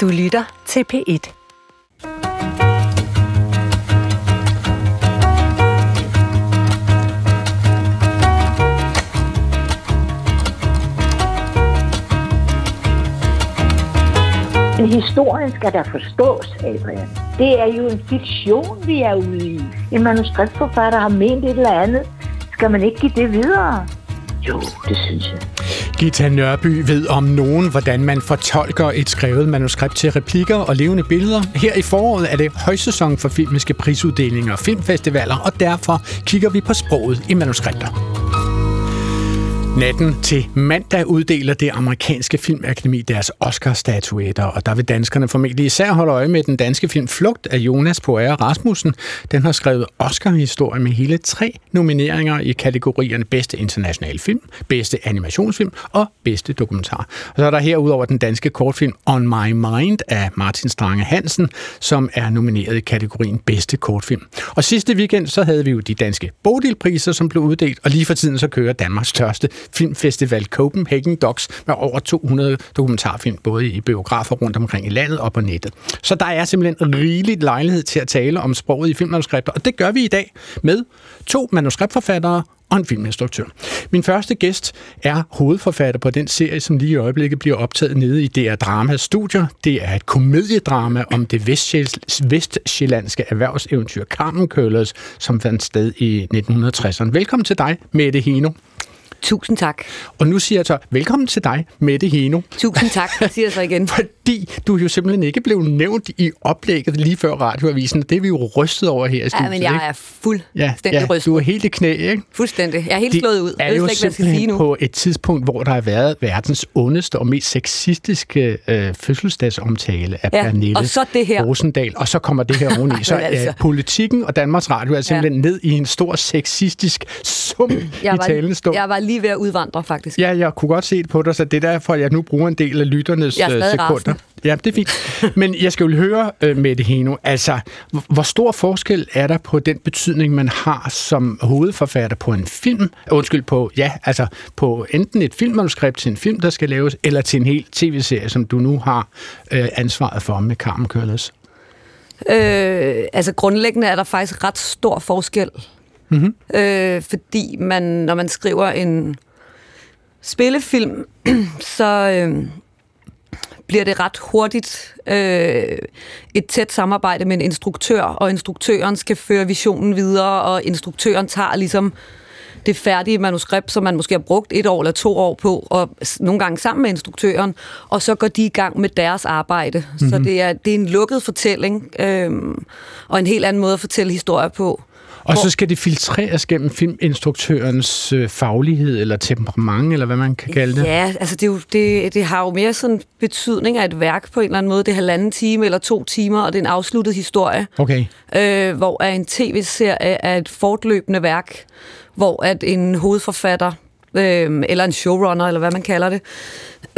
Du lytter til P1. Men historien skal der forstås, Adrian. Det er jo en fiktion, vi er ude i. En manuskriptforfatter har ment et eller andet. Skal man ikke give det videre? Jo, det synes jeg. Gita Nørby ved om nogen, hvordan man fortolker et skrevet manuskript til replikker og levende billeder. Her i foråret er det højsæson for filmiske prisuddelinger og filmfestivaler, og derfor kigger vi på sproget i manuskripter. Natten til mandag uddeler det amerikanske filmakademi deres Oscar-statuetter, og der vil danskerne formentlig især holde øje med den danske film Flugt af Jonas Poire Rasmussen. Den har skrevet Oscar-historie med hele tre nomineringer i kategorierne bedste internationale film, bedste animationsfilm og bedste dokumentar. Og så er der herudover den danske kortfilm On My Mind af Martin Strange Hansen, som er nomineret i kategorien bedste kortfilm. Og sidste weekend så havde vi jo de danske Bodilpriser, som blev uddelt, og lige for tiden så kører Danmarks største filmfestival Copenhagen Docs med over 200 dokumentarfilm, både i biografer rundt omkring i landet og på nettet. Så der er simpelthen rigeligt lejlighed til at tale om sproget i filmmanuskripter, og det gør vi i dag med to manuskriptforfattere og en filminstruktør. Min første gæst er hovedforfatter på den serie, som lige i øjeblikket bliver optaget nede i DR Drama Studier. Det er et komediedrama om det vestsjællandske erhvervseventyr Carmen Køllers, som fandt sted i 1960'erne. Velkommen til dig, Mette Heno. Tusind tak. Og nu siger jeg så, velkommen til dig, Mette Heno. Tusind tak, siger jeg så igen. Fordi du jo simpelthen ikke blev nævnt i oplægget lige før radioavisen. Det er vi jo rystet over her i studiet. Ja, men jeg er fuldstændig ja, ja, rystet. Du er helt i knæ, ikke? Fuldstændig. Jeg er helt slået ud. Det er jo ikke, simpelthen sige nu. på et tidspunkt, hvor der har været verdens ondeste og mest sexistiske øh, fødselsdagsomtale af Ja, Pernille og så det her. Rosendal, og så kommer det her oveni. Så altså. øh, politikken og Danmarks Radio er simpelthen ned i en stor sexistisk sum Jeg i var, talende stund. jeg var lige ved at udvandre, faktisk. Ja, jeg kunne godt se det på dig, så det er derfor, jeg nu bruger en del af lytternes Jeg er øh, sekunder. rasende. Ja, det er fint. Men jeg skal jo høre øh, med det Heno, altså, hvor- stor forskel er der på den betydning, man har som hovedforfatter på en film, undskyld, på, ja, altså på enten et filmmanuskript til en film, der skal laves, eller til en hel tv-serie, som du nu har øh, ansvaret for med Carmen Køllers. Øh, altså grundlæggende er der faktisk ret stor forskel. Mhm. Øh, fordi man, når man skriver en spillefilm, så øh, bliver det ret hurtigt øh, et tæt samarbejde med en instruktør, og instruktøren skal føre visionen videre, og instruktøren tager ligesom det færdige manuskript, som man måske har brugt et år eller to år på, og nogle gange sammen med instruktøren, og så går de i gang med deres arbejde. Mm-hmm. Så det er, det er en lukket fortælling, øhm, og en helt anden måde at fortælle historier på. Og så skal det filtreres gennem filminstruktørens øh, faglighed, eller temperament, eller hvad man kan kalde det. Ja, altså det, er jo, det, det har jo mere sådan betydning af et værk på en eller anden måde. Det er halvanden time eller to timer, og det er en afsluttet historie. Okay. øh, hvor er en tv-serie er et fortløbende værk, hvor at en hovedforfatter, øh, eller en showrunner, eller hvad man kalder det,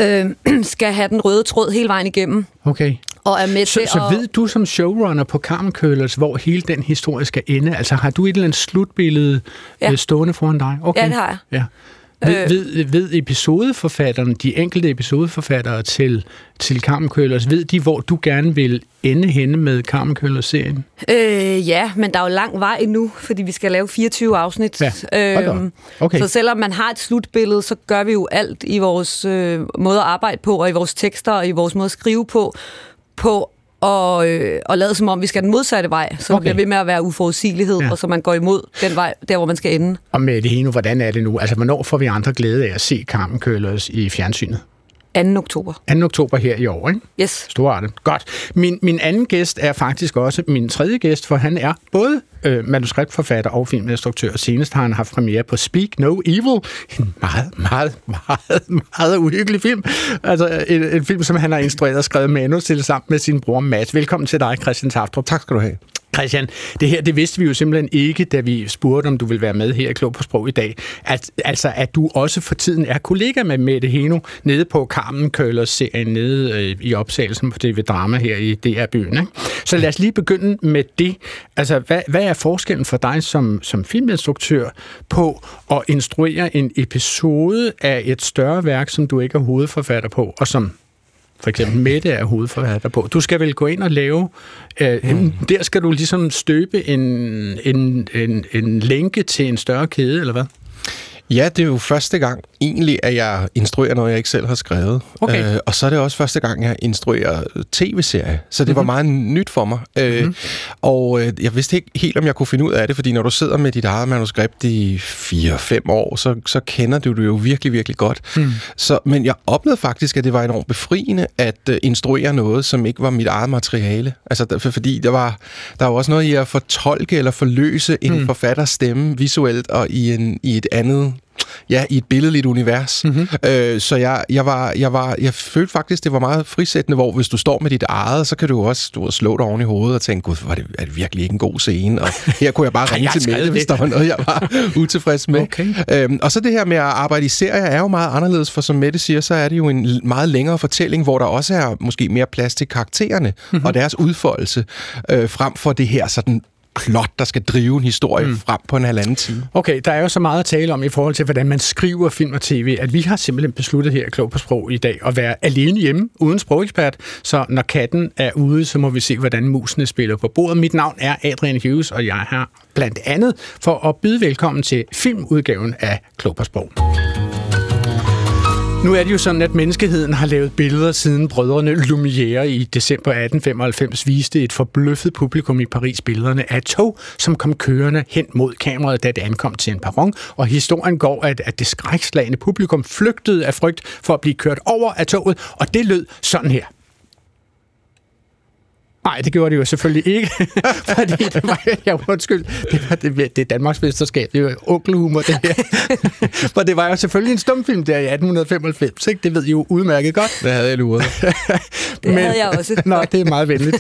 øh, skal have den røde tråd hele vejen igennem, Okay. Og er med Så, til så at... ved du som showrunner på Carmen Køllers, hvor hele den historie skal ende? Altså har du et eller andet slutbillede Ja. ja. stående foran dig? Okay. Ja, det har jeg. Ja. Ved, Øh. ved, ved episodeforfatterne, de enkelte episodeforfattere til, til Carmen Køllers, ved de, hvor du gerne vil ende henne med Carmen Køllers-serien? Øh, ja, men der er jo lang vej endnu, fordi vi skal lave 24 afsnit. Ja, op. Okay. Så selvom man har et slutbillede, så gør vi jo alt i vores øh, måde at arbejde på, og i vores tekster, og i vores måde at skrive på, på og, øh, og lade som om, vi skal den modsatte vej, så okay. Bliver ved med at være uforudsigelighed, Ja. og så man går imod den vej, der hvor man skal ende. Og med det hele, hvordan er det nu? Altså, hvornår får vi andre glæde af at se Carmen Køllers i fjernsynet? 2. oktober. 2. oktober her i år, ikke? Yes. Storartet. Godt. Min, min anden gæst er faktisk også min tredje gæst, for han er både øh, manuskriptforfatter og filminstruktør. Senest har han haft premiere på Speak No Evil. En meget, meget, meget, meget uhyggelig film. Altså en, en film, som han har instrueret og skrevet manus til sammen med sin bror Mads. Velkommen til dig, Christian Taftrup. Tak skal du have. Christian, det her, det vidste vi jo simpelthen ikke, da vi spurgte, om du vil være med her i Klog på Sprog i dag. At, altså, at du også for tiden er kollega med Mette Heno nede på Carmen Køllers serien nede øh, i opsagelsen på TV Drama her i DR-byen. Ikke? Så lad os lige begynde med det. Altså, hvad, hvad er forskellen for dig som, som filminstruktør på at instruere en episode af et større værk, som du ikke er hovedforfatter på, og som for eksempel Mette er hovedforfatter på. Du skal vel gå ind og lave, øh, mm. der skal du ligesom støbe en, en, en, en lænke til en større kæde, eller hvad? Ja, det er jo første gang egentlig, at jeg instruerer noget, jeg ikke selv har skrevet. Okay. Øh, og så er det også første gang, jeg instruerer tv-serie. Så det mm-hmm. var meget nyt for mig. Mm-hmm. Øh, og øh, jeg vidste ikke helt, om jeg kunne finde ud af det, fordi når du sidder med dit eget manuskript i 4-5 år, så, så kender du det jo virkelig, virkelig godt. Mm. Så, men jeg oplevede faktisk, at det var enormt befriende at uh, instruere noget, som ikke var mit eget materiale. Altså, der, fordi der var, der var også noget i at fortolke eller forløse en mm. forfatters stemme visuelt og i, en, i et andet ja, i et billedligt univers. Mm-hmm. Øh, så jeg, jeg, var, jeg, var, jeg følte faktisk, det var meget frisættende, hvor hvis du står med dit eget, så kan du også du slå dig oven i hovedet og tænke, gud, var det, er det virkelig ikke en god scene? Og her kunne jeg bare ringe til Mette, hvis der var noget, jeg var utilfreds med. Okay. Øhm, og så det her med at arbejde i serier er jo meget anderledes, for som Mette siger, så er det jo en meget længere fortælling, hvor der også er måske mere plads til karaktererne mm-hmm. og deres udfoldelse, øh, frem for det her sådan plot, der skal drive en historie mm. frem på en halvanden time. Okay, der er jo så meget at tale om i forhold til, hvordan man skriver film og tv, at vi har simpelthen besluttet her i Klog på Sprog i dag at være alene hjemme, uden sprogekspert, så når katten er ude, så må vi se, hvordan musene spiller på bordet. Mit navn er Adrian Hughes, og jeg har blandt andet for at byde velkommen til filmudgaven af Klog på Sprog. Nu er det jo sådan, at menneskeheden har lavet billeder siden brødrene Lumière i december 1895 viste et forbløffet publikum i Paris billederne af tog, som kom kørende hen mod kameraet, da det ankom til en perron. Og historien går, at, at det skrækslagende publikum flygtede af frygt for at blive kørt over af toget, og det lød sådan her. Nej, det gjorde det jo selvfølgelig ikke, fordi det var, ja, undskyld, det var det, det er Danmarks mesterskab, det er jo onkelhumor, det her. For det var jo selvfølgelig en stumfilm der i 1895, ikke? det ved I jo udmærket godt. Det havde jeg luret. det havde jeg også. Nå, det er meget venligt.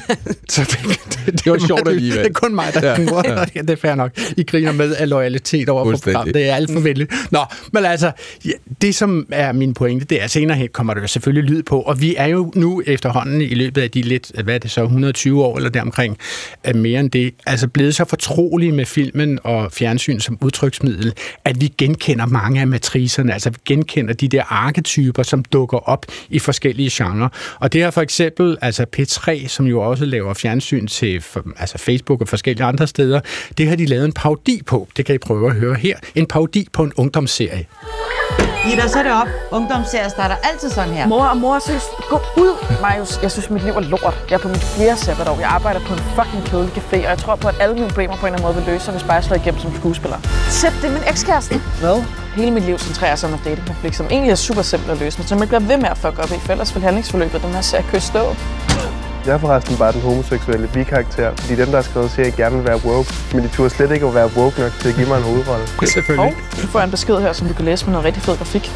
Så det, det, det var sjovt alligevel. Det er kun mig, der ja, ja. det er fair nok. I griner med af loyalitet over for program. Det er alt for venligt. Nå, men altså, ja, det som er min pointe, det er, at senere hen kommer der selvfølgelig lyd på, og vi er jo nu efterhånden i løbet af de lidt, hvad er det så, 100 120 år eller deromkring, er mere end det, altså blevet så fortrolige med filmen og fjernsyn som udtryksmiddel, at vi genkender mange af matricerne, altså vi genkender de der arketyper, som dukker op i forskellige genrer. Og det er for eksempel altså P3, som jo også laver fjernsyn til altså Facebook og forskellige andre steder, det har de lavet en parodi på. Det kan I prøve at høre her. En parodi på en ungdomsserie. Ida, så er det op. Ungdomsserier starter altid sådan her. Mor og mor, synes, gå ud. Marius, jeg synes, mit liv er lort. Jeg er på mit fjerde sabbatår. Jeg arbejder på en fucking kedelig café, og jeg tror på, at alle mine problemer på en eller anden måde vil løse sig, hvis bare jeg slår igennem som skuespiller. Sæt det min ekskæreste. Hvad? Hele mit liv centrerer sig om et datingkonflikt, som egentlig er super simpelt at løse, men som jeg bliver ved med at fuck op i, for ellers vil handlingsforløbet den her serie køst stå. Jeg er forresten bare den homoseksuelle bikarakter, fordi dem, der har skrevet serien, gerne vil være woke, men de turde slet ikke at være woke nok til at give mig en hovedrolle. Selvfølgelig. Og du får en besked her, som du kan læse med noget rigtig fed grafik.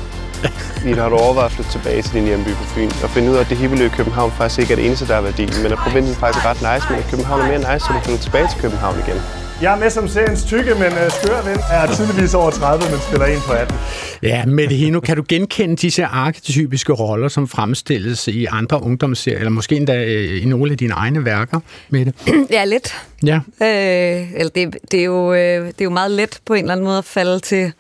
Lina, har du overvejet at flytte tilbage til din hjemby på Fyn og finde ud af, at det hippeløb i København faktisk ikke er det eneste, der er værdi, men at provinsen faktisk er ret nice, men at København er mere nice, så du flytter tilbage til København igen. Jeg er med som seriens tykke, men uh, skør ven. Er tydeligvis over 30, men spiller en på 18. Ja, Mette Hino, kan du genkende disse arketypiske roller, som fremstilles i andre ungdomsserier, eller måske endda øh, i nogle af dine egne værker, Mette? Ja, lidt. Ja. Øh, eller det, det, er jo, øh, det er jo meget let på en eller anden måde at falde til,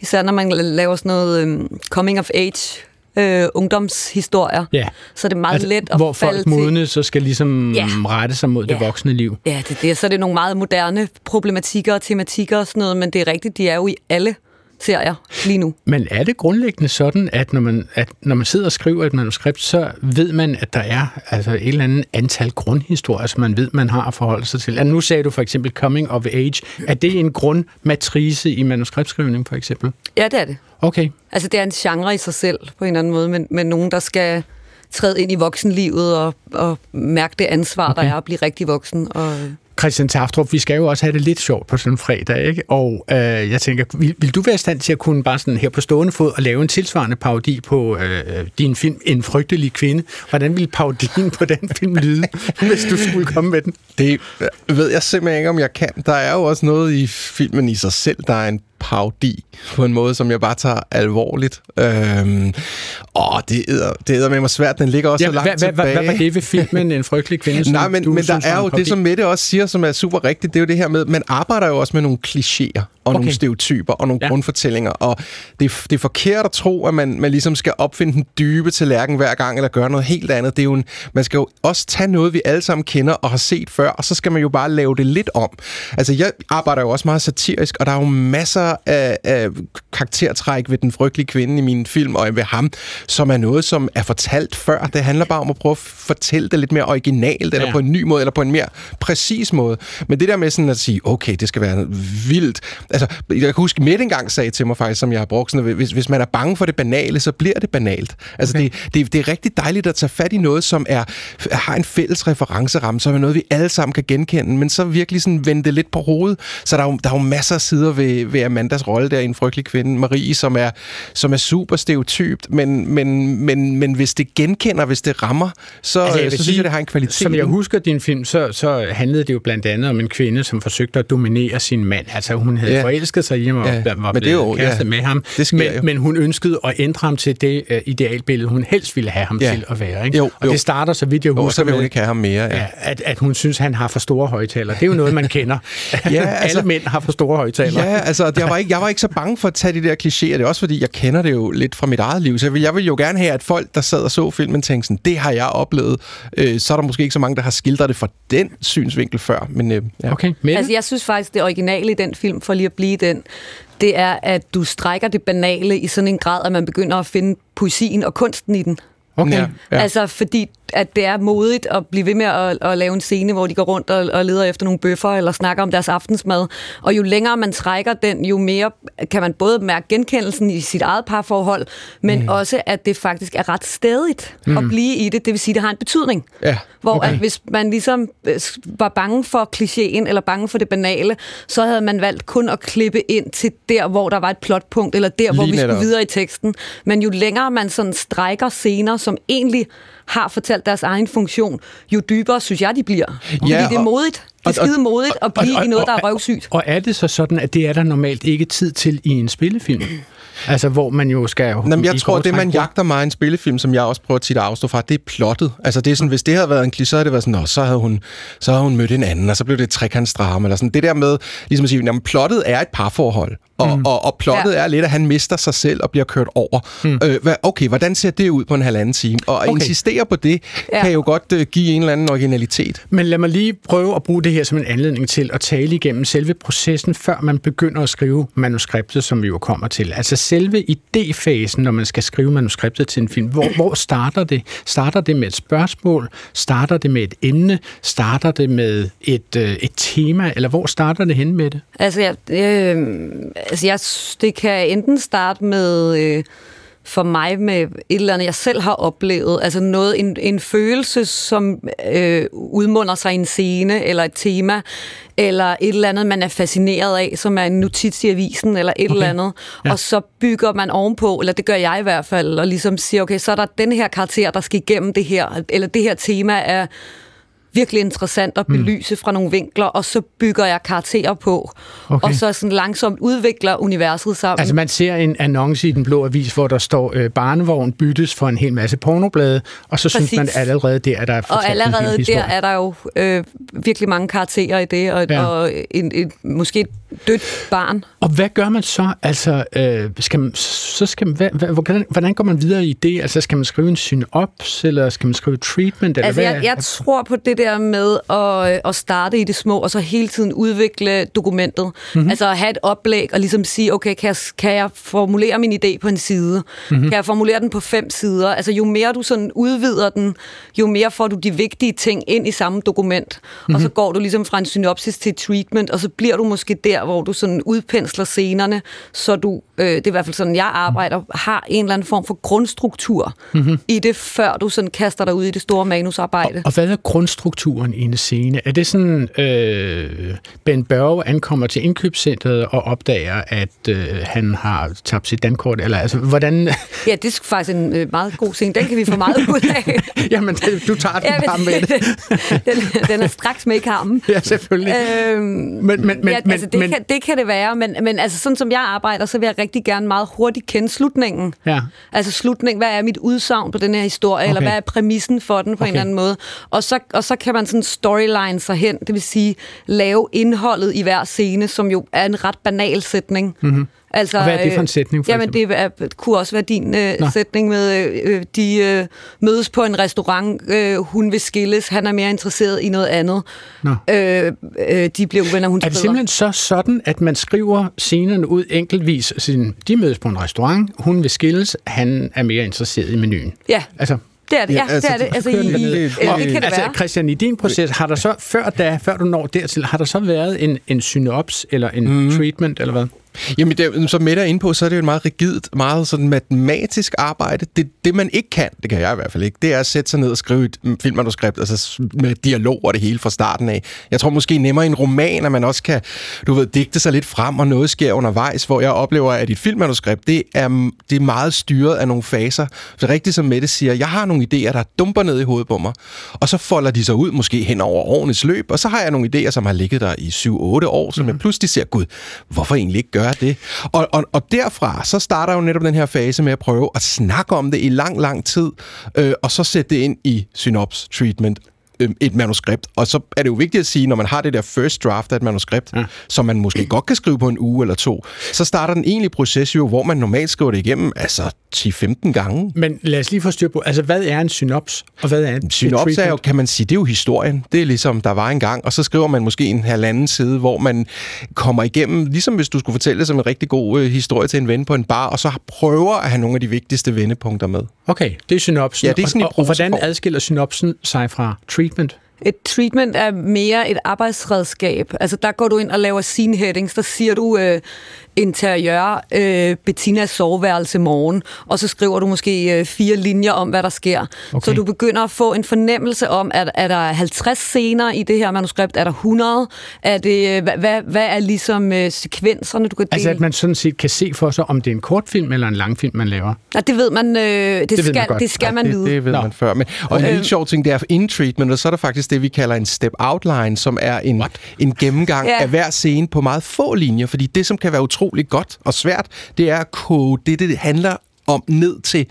især når man laver sådan noget um, coming of age øh, ungdomshistorier. Ja. Så er det meget altså, let at Hvor falde folk modne, så skal ligesom Ja. rette sig mod Ja. det voksne liv. Ja, det, det, så er det nogle meget moderne problematikker og tematikker og sådan noget, men det er rigtigt, de er jo i alle serier lige nu. Men er det grundlæggende sådan, at når, man, at når man sidder og skriver et manuskript, så ved man, at der er altså et eller andet antal grundhistorier, som man ved, man har at forholde sig til? Altså, nu sagde du for eksempel coming of age. Er det en grundmatrice i manuskriptskrivning for eksempel? Ja, det er det. Okay. Altså, det er en genre i sig selv på en eller anden måde, men, men nogen, der skal træde ind i voksenlivet og, og mærke det ansvar, okay. der er at blive rigtig voksen. Og, Christian Taftrup, vi skal jo også have det lidt sjovt på sådan en fredag, ikke? Og øh, jeg tænker, vil, vil du være i stand til at kunne bare sådan her på stående fod og lave en tilsvarende parodi på øh, din film En frygtelig kvinde? Hvordan ville parodien på den film lyde, hvis du skulle komme med den? Det ved jeg simpelthen ikke, om jeg kan. Der er jo også noget i filmen i sig selv, der er en parodi på en måde, som jeg bare tager alvorligt. Øhm, åh, det er, det er med mig svært. Den ligger også Ja, så langt hvad, hvad, tilbage. hvad, hvad var det ved filmen En frygtelig kvinde? Nej, men, du men der synes var er jo det, som Mette også siger, som er super rigtigt, det er jo det her med, man arbejder jo også med nogle klichéer. og nogle Okay. stereotyper og nogle Ja. grundfortællinger. Og det, det er forkert at tro, at man, man ligesom skal opfinde den dybe tallerken hver gang, eller gøre noget helt andet. Det er jo en, man skal jo også tage noget, vi alle sammen kender og har set før, og så skal man jo bare lave det lidt om. Altså, jeg arbejder jo også meget satirisk, og der er jo masser af, af karaktertræk ved den frygtelige kvinde i min film, og ved ham, som er noget, som er fortalt før. Det handler bare om at prøve at fortælle det lidt mere originalt, eller Ja. på en ny måde, eller på en mere præcis måde. Men det der med sådan at sige, okay, det skal være vildt. Altså, jeg kan huske, Mette engang sagde til mig faktisk, som jeg har brugt, sådan, at hvis, hvis man er bange for det banale, så bliver det banalt. Altså, okay. det, det, det er rigtig dejligt at tage fat i noget, som er, har en fælles referenceramme, som er noget, vi alle sammen kan genkende, men så virkelig sådan vende det lidt på hovedet. Så der er jo, der er jo masser af sider ved, ved Amandas rolle der i en frygtelig kvinde, Marie, som er, som er super stereotypt, men, men, men, men hvis det genkender, hvis det rammer, så, Altså, jeg så synes sige, jeg, det har en kvalitet. Som jeg husker din film, så, så handlede det jo blandt andet om en kvinde, som forsøgte at dominere sin mand. Altså hun havde Ja. forelsket sig i ham og Ja, var men det er jo- kæreste ja, med ham. det men, jo. men hun ønskede at ændre ham til det uh, idealbillede, hun helst ville have ham Ja. til at være. Ikke? Jo, og jo. det starter, så vidt jeg husker, så vil hun ikke have ham mere. Ja. at, at hun synes, han har for store højtaler. Det er jo noget, man kender. Ja, altså- Alle mænd har for store højtaler. Ja, altså, jeg var, ikke, jeg var ikke så bange for at tage de der klichéer. Det er også fordi, jeg kender det jo lidt fra mit eget liv. Så jeg vil, jeg vil jo gerne have, at folk, der sad og så filmen, tænkte sådan, det har jeg oplevet. Øh, så er der måske ikke så mange, der har skildret det fra den synsvinkel før. Men, øh, ja. Okay, Mette? Altså, jeg synes faktisk, det originale i den film, for lige at blive den, det er, at du strækker det banale i sådan en grad, at man begynder at finde poesien og kunsten i den. Okay. Ja. Altså, fordi at det er modigt at blive ved med at, at lave en scene, hvor de går rundt og, og leder efter nogle bøffer, eller snakker om deres aftensmad. Og jo længere man trækker den, jo mere kan man både mærke genkendelsen i sit eget parforhold, men mm. også, at det faktisk er ret stedigt mm. at blive i det. Det vil sige, at det har en betydning. Ja, Hvor okay. at hvis man ligesom øh, var bange for klichéen, eller bange for det banale, så havde man valgt kun at klippe ind til der, hvor der var et plotpunkt, eller der, hvor Lige vi netop. skulle videre i teksten. Men jo længere man sådan strækker scener, som egentlig har fortalt deres egen funktion, jo dybere synes jeg, de bliver. Fordi det er og- modigt. Det og- er skide modigt at blive i noget, der er røvsygt. Og er det så sådan, at det er der normalt ikke tid til i en spillefilm? Altså, hvor man jo skal... Jamen, jeg tror, det man jagter mig i en spillefilm, som jeg også prøver tit at afstå fra, det er plottet. Altså, det er sådan, hvis det havde været en kliché, så havde det været sådan, Nå, så havde hun, så havde hun mødt en anden, og så blev det et trekantsdrama, eller sådan. Det der med, ligesom at sige, jamen, plottet er et parforhold, og, mm. og, og plottet Ja. er lidt, at han mister sig selv og bliver kørt over. Mm. Øh, hvad, okay, hvordan ser det ud på en halvanden time? Og at Okay. insistere på det, Ja. ja. kan jo godt øh, give en eller anden originalitet. Men lad mig lige prøve at bruge det her som en anledning til at tale igennem selve processen, før man begynder at skrive manuskriptet, som vi jo kommer til. Altså selve idéfasen, når man skal skrive manuskriptet til en film. Hvor, hvor starter det? Starter det med et spørgsmål? Starter det med et emne? Starter det med et, øh, et tema? Eller hvor starter det hen med det? Altså, jeg, øh, altså jeg, det kan enten starte med... Øh, for mig med et eller andet, jeg selv har oplevet. Altså noget, en, en følelse, som øh, udmunder sig i en scene, eller et tema, eller et eller andet, man er fascineret af, som er en notits i avisen, eller et okay. eller andet. Ja. Og så bygger man ovenpå, eller det gør jeg i hvert fald, og ligesom siger, okay, så er der den her karakter, der skal igennem det her, eller det her tema er virkelig interessant at belyse mm. fra nogle vinkler, og så bygger jeg karakterer på, Okay. og så sådan langsomt udvikler universet sammen. Altså man ser en annonce i den blå avis, hvor der står, øh, barnevogn byttes for en hel masse pornoblade, og så synes Præcis. man allerede der, at der er og allerede der er der jo øh, virkelig mange karakterer i det, og, Ja. og en, en, måske et dødt barn. Og hvad gør man så? Altså, øh, skal man, så skal man, hvad, hvad, hvordan, hvordan går man videre i det? Altså, skal man skrive en synops, eller skal man skrive treatment? Eller Altså, hvad? jeg, jeg tror på det der med at, øh, at starte i det små, og så hele tiden udvikle dokumentet. Mhm. Mm-hmm. Altså at have et oplæg, og ligesom sige, okay, kan jeg, kan jeg formulere min idé på en side? Mhm. Mm-hmm. Kan jeg formulere den på fem sider? Altså, jo mere du sådan udvider den, jo mere får du de vigtige ting ind i samme dokument. Mm-hmm. Og så går du ligesom fra en synopsis til treatment, og så bliver du måske der, hvor du sådan udpensler scenerne, så du, øh, det er i hvert fald sådan, jeg arbejder, har en eller anden form for grundstruktur mm-hmm. i det, før du sådan kaster dig ud i det store manusarbejde. Og hvad er grundstrukturen i en scene? Er det sådan, øh, Ben Børge ankommer til indkøbscentret og opdager, at øh, han har tabt sit dankort? Eller altså, hvordan... Ja, det er faktisk en øh, meget god scene. Den kan vi få meget ud af. Jamen, du tager den Ja, bare med det. den, den er straks med i kampen. Ja, selvfølgelig. Øhm, Men- men- men- ja, altså, det, men- kan, det kan det være, men, men altså, sådan som jeg arbejder, så vil jeg rigtig gerne meget hurtigt kende slutningen. Ja. Altså slutning, hvad er mit udsagn på den her historie, okay. eller hvad er præmissen for den på okay. en eller anden måde. Og så, og så kan man sådan storyline sig hen, det vil sige lave indholdet i hver scene, som jo er en ret banal sætning. Mm-hmm. Altså, Og hvad er det for en øh, sætning, for Jamen, det er, kunne også være din øh, sætning med, øh, øh, de øh, mødes på en restaurant, øh, hun vil skilles, han er mere interesseret i noget andet. Nå. Øh, øh, de bliver uvenner, hun Er det skrider. simpelthen så sådan, at man skriver scenerne ud enkeltvis? Sådan, de mødes på en restaurant, hun vil skilles, han er mere interesseret i menuen. Ja, Altså, det er det. Ja, Ja, altså, det er det. det- Altså, det- i, det- øh, det kan det altså, være. Christian, i din proces, har der så, før, da, før du når dertil, har der så været en, en synops eller en mm. treatment, eller hvad? Jamen, det, som Mette er inde på, så er det jo et meget rigidt, meget sådan matematisk arbejde. Det, det, man ikke kan, det kan jeg i hvert fald ikke, det er at sætte sig ned og skrive et mm, filmmanuskript, altså med dialog og det hele fra starten af. Jeg tror måske nemmere i en roman, at man også kan, du ved, digte sig lidt frem, og noget sker undervejs, hvor jeg oplever, at et filmmanuskript, det er, det er meget styret af nogle faser. Så rigtigt som Mette siger, jeg har nogle idéer, der dumper ned i hovedet på mig, og så folder de sig ud måske hen over årenes løb, og så har jeg nogle idéer, som har ligget der i 7-8 år, som mm. jeg pludselig ser, gud, hvorfor egentlig ikke gøre det? Og, og, og derfra, så starter jo netop den her fase med at prøve at snakke om det i lang, lang tid, øh, og så sætte det ind i synops treatment øh, et manuskript. Og så er det jo vigtigt at sige, når man har det der first draft af et manuskript, ja. som man måske godt kan skrive på en uge eller to, så starter den egentlige proces jo, hvor man normalt skriver det igennem, altså 10-15 gange. Men lad os lige få styr på, altså hvad er en synops, og hvad er en Synops er jo, kan man sige, det er jo historien. Det er ligesom, der var en gang, og så skriver man måske en halvanden side, hvor man kommer igennem, ligesom hvis du skulle fortælle det som en rigtig god øh, historie til en ven på en bar, og så prøver at have nogle af de vigtigste vendepunkter med. Okay, det er synopsen. Ja, det er sådan og, og, og hvordan adskiller synopsen sig fra treatment? Et treatment er mere et arbejdsredskab. Altså, der går du ind og laver scene headings. Der siger du øh, interiør, øh, Bettinas soveværelse morgen, og så skriver du måske øh, fire linjer om, hvad der sker. Okay. Så du begynder at få en fornemmelse om, at er der 50 scener i det her manuskript? Er der 100? Er det, øh, hvad, hvad, er ligesom øh, sekvenserne, du kan dele? Altså at man sådan set kan se for sig, om det er en kortfilm eller en langfilm, man laver. Ja, det ved man, øh, det, det, ved skal, man godt. det skal man det, vide. det ved Nå. man før. Men, og en lille sjov ting, det er in treatment, og så er der faktisk det, vi kalder en step outline, som er en, en gennemgang Ja. af hver scene på meget få linjer. Fordi det, som kan være utrolig godt og svært, det er at kode det, det handler om ned til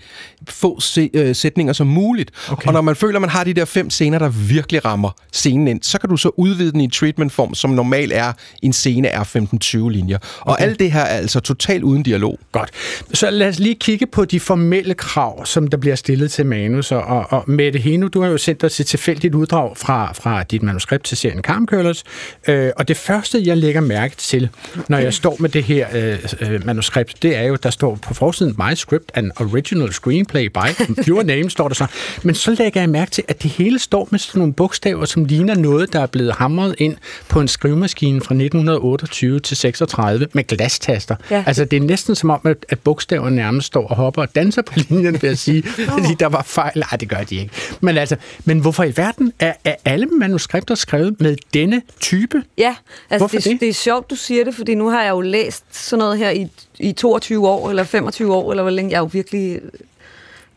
få se, øh, sætninger som muligt. Okay. Og når man føler, at man har de der fem scener, der virkelig rammer scenen ind, så kan du så udvide den i treatment-form, som normalt er en scene er 15-20 linjer. Og okay. alt det her er altså totalt uden dialog. Godt. Så lad os lige kigge på de formelle krav, som der bliver stillet til manus. Og, og, og Mette Heno, du har jo sendt os et tilfældigt uddrag fra, fra dit manuskript til serien Carm Curlers. Øh, og det første, jeg lægger mærke til, når jeg står med det her øh, øh, manuskript, det er jo, der står på forsiden, My script, an original screenplay by, your name, står der så. Men så lægger jeg mærke til, at det hele står med sådan nogle bogstaver, som ligner noget, der er blevet hamret ind på en skrivemaskine fra 1928 til 36 med glastaster. Ja. Altså, det er næsten som om, at, bogstaverne nærmest står og hopper og danser på linjen, vil jeg sige, fordi der var fejl. Nej, det gør de ikke. Men altså, men hvorfor i verden er, er alle manuskripter skrevet med denne type? Ja, altså Hvorfor det, det? det? det er sjovt, du siger det, fordi nu har jeg jo læst sådan noget her i, i 22 år, eller 25 år, eller hvor længe jeg er jo virkelig...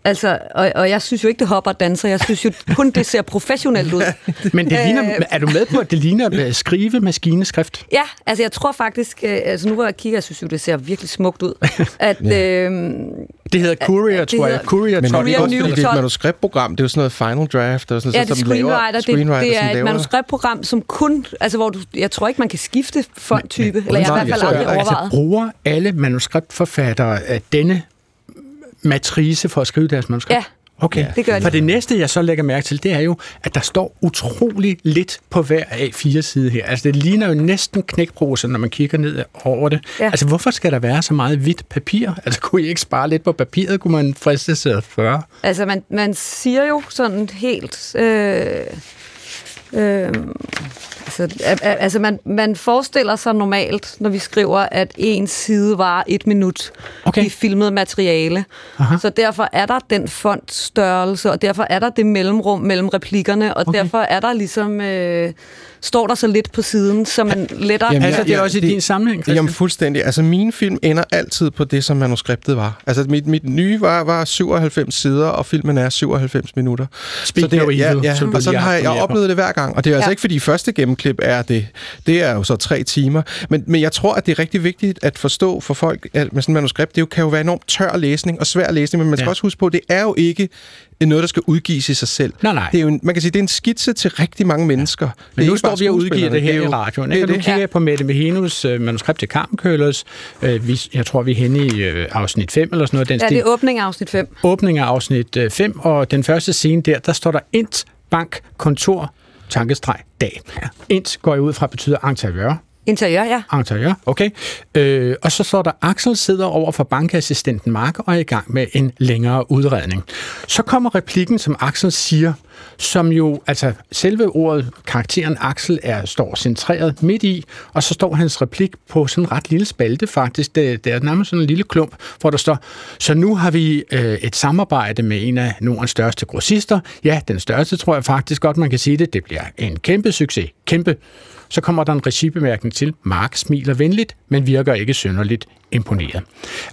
Altså, og, og jeg synes jo ikke, det hopper danser. Jeg synes jo kun, det ser professionelt ud. Men det ligner, Øh. er du med på, at det ligner øh, skrivemaskineskrift? Ja, altså jeg tror faktisk, øh, altså nu hvor jeg kigger, jeg synes jo, det ser virkelig smukt ud. At, øh, Det hedder Courier, det tror jeg. Courier, Men tror det er jeg. Courier også, fordi det er et manuskriptprogram. Det er jo sådan noget Final Draft. Og sådan ja, noget, det er som laver- screenwriter. Det, screenwriter, det som er et laver- manuskriptprogram, som kun, altså hvor du, jeg tror ikke, man kan skifte fonttype, eller jeg har i hvert fald aldrig altså, overvejet. bruger alle manuskriptforfattere øh, denne matrice for at skrive deres manuskript? Ja, Okay. det gør de. For det næste, jeg så lægger mærke til, det er jo, at der står utrolig lidt på hver af fire side her. Altså, det ligner jo næsten knækprosa, når man kigger ned over det. Ja. Altså, hvorfor skal der være så meget hvidt papir? Altså, kunne I ikke spare lidt på papiret? Kunne man friste sig at spørge? Altså, man, man siger jo sådan helt... Øh, øh, altså, al- al- altså man, man forestiller sig normalt, når vi skriver, at en side var et minut Okay. i filmet materiale. Aha. Så derfor er der den fontstørrelse, og derfor er der det mellemrum mellem replikkerne, og Okay. derfor er der ligesom... Øh, står der så lidt på siden, så man lettere... Jamen, Altså, det er ja, også i det- din sammenhæng, Christian. Jamen fuldstændig. Altså mine film ender altid på det, som manuskriptet var. Altså mit, mit nye var, var 97 sider, og filmen er 97 minutter. Speaking det, of evil, ja, ja, og sådan har jeg, jeg oplevet det hver gang. Og det er altså Ja. ikke fordi første gennemklip er det. Det er jo så tre timer. Men, men jeg tror, at det er rigtig vigtigt at forstå for folk, at med sådan et manuskript, det jo, kan jo være enormt tør læsning og svær læsning, men man skal Ja. også huske på, at det er jo ikke noget, der skal udgives i sig selv. Nej, nej. Det er jo en, man kan sige, det er en skitse til rigtig mange mennesker. Men det er nu står vi og udgiver det her i er jo- radioen. Det Ikke? Og nu det. kigger jeg på Mette Mehenus øh, manuskript til Carmen Øh, vi, jeg tror, vi er henne i øh, afsnit 5 eller sådan noget. Den Ja, stil. det er åbning af afsnit 5. åbning af afsnit 5, og den første scene der, der står der Int Bank Kontor tankestreg dag. Int går jeg ud fra betyder interiør. Interiør, ja. Interiør, okay. Øh, og så står der, Axel sidder over for bankassistenten Mark og er i gang med en længere udredning. Så kommer replikken, som Axel siger, som jo, altså selve ordet, karakteren Axel, er, står centreret midt i, og så står hans replik på sådan en ret lille spalte faktisk. Det, det er nærmest sådan en lille klump, hvor der står, så nu har vi øh, et samarbejde med en af Nordens største grossister. Ja, den største tror jeg faktisk godt, man kan sige det. Det bliver en kæmpe succes. Kæmpe. Så kommer der en regibemærkning til. Mark smiler venligt, men virker ikke synderligt imponeret.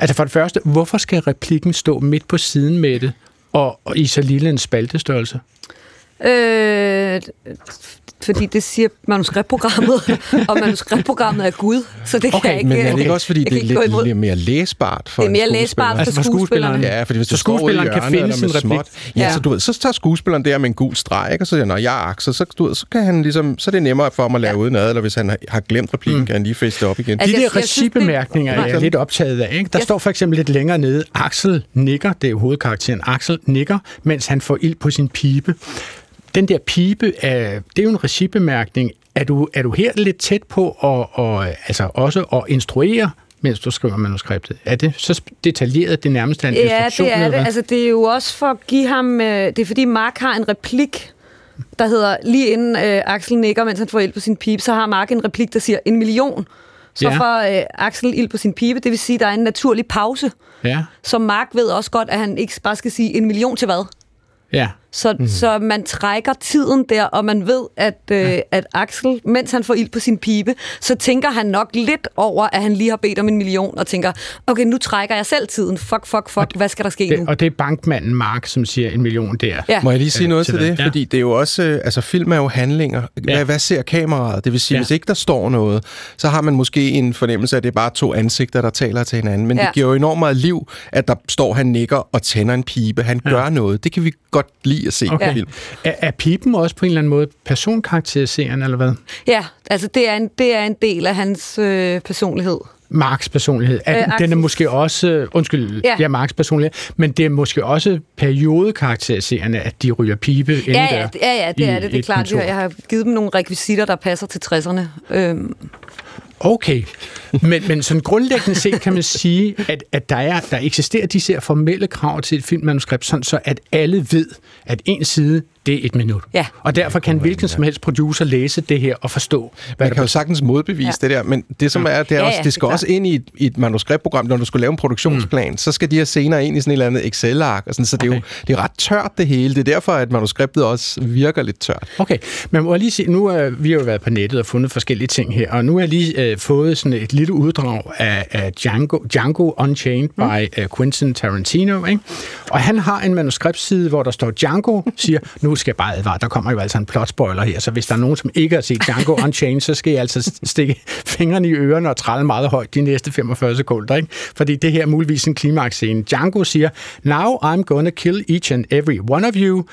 Altså for det første, hvorfor skal replikken stå midt på siden med det, og, og i så lille en spaltestørrelse? Øh, fordi det siger manuskriptprogrammet, og manuskriptprogrammet er Gud, så det Okay, kan jeg ikke... Men er det ikke jeg også, fordi det er lidt, lidt mere læsbart for Det er mere læsbart for, Altså skuespilleren. skuespillerne. Ja, fordi hvis Så skuespilleren kan finde sin med replik. småt, ja, Ja. så, du ved, så tager skuespilleren der med en gul streg, ikke? og så siger når jeg er Axel, så, du ved, så, kan han ligesom, så er det nemmere for ham at lave ja. udenad, eller hvis han har, glemt replikken, mm. kan han lige det op igen. Altså, De der regibemærkninger er jeg lidt optaget af. Ikke? Der Jeg- står for eksempel lidt længere nede, Axel nikker, det er hovedkarakteren, Axel nikker, mens han får ild på sin pibe. Den der pibe, er, det er jo en regibemærkning. Er du, er du her lidt tæt på at, og, altså også at instruere, mens du skriver manuskriptet? Er det så detaljeret, det nærmest er en Ja, instruktion? det er det. Altså, det er jo også for at give ham... Øh, det er fordi Mark har en replik, der hedder, lige inden øh, Axel nikker, mens han får ild på sin pipe, så har Mark en replik, der siger en million. Så Ja. får øh, Axel ild på sin pipe, det vil sige, der er en naturlig pause. Ja, Så Mark ved også godt, at han ikke bare skal sige en million til hvad. ja. Så, mm. så man trækker tiden der, og man ved, at, øh, ja. at Axel, mens han får ild på sin pibe, så tænker han nok lidt over, at han lige har bedt om en million, og tænker, okay, nu trækker jeg selv tiden. Fuck, fuck, fuck, hvad skal der ske nu? Det, og det er bankmanden Mark, som siger en million der. Ja. Må jeg lige sige Øh, noget til til det? det? Ja. Fordi det er jo også, øh, altså film er jo handlinger. Hvad, Ja. hvad ser kameraet? Det vil sige, Ja. hvis ikke der står noget, så har man måske en fornemmelse af, at det er bare to ansigter, der taler til hinanden. Men ja. Ja. det giver jo enormt meget liv, at der står, han nikker og tænder en pibe. Han ja. gør noget. Det kan vi godt lide at se okay. Film. Er, er pipen også på en eller anden måde personkarakteriserende, eller hvad? Ja, altså det er en, det er en del af hans øh, personlighed. Marks personlighed. Er, Øh, den er måske også, øh, undskyld, ja. Ja. Marks personlighed, men det er måske også periodekarakteriserende, at de ryger pibe Ja, inden ja, der det- ja, ja, det er det. Det er klart. kontor. Jeg har givet dem nogle rekvisitter, der passer til 60'erne. Øhm, Okay, men, men sådan grundlæggende set kan man sige, at, at der, er, der eksisterer de her formelle krav til et filmmanuskript, sådan så at alle ved, at en side, det er et minut. Ja. Og derfor kan hvilken som helst producer læse det her og forstå, hvad Man der kan jo sagtens modbevise ja. det der, men det som er, det er Ja, også, det skal det er også ind i et, i et manuskriptprogram, når du skal lave en produktionsplan, mm. så skal de her scener ind i sådan et eller andet Excel-ark, og sådan, så det er jo det er ret tørt det hele. Det er derfor, at manuskriptet også virker lidt tørt. Okay, men må jeg lige sige, nu er vi har jo været på nettet og fundet forskellige ting her, og nu har jeg lige øh, fået sådan et lille uddrag af, af Django, Django Unchained mm. by uh, Quentin Tarantino, ikke? og han har en manuskriptside, hvor der står Django, siger, nu skal jeg bare advare, der kommer jo altså en plot spoiler her, så hvis der er nogen, som ikke har set Django Unchained, så skal jeg altså stikke fingrene i ørerne og trælle meget højt de næste 45 sekunder, ikke? fordi det her er muligvis en klimaks-scene. Django siger, now I'm gonna kill each and every one of you,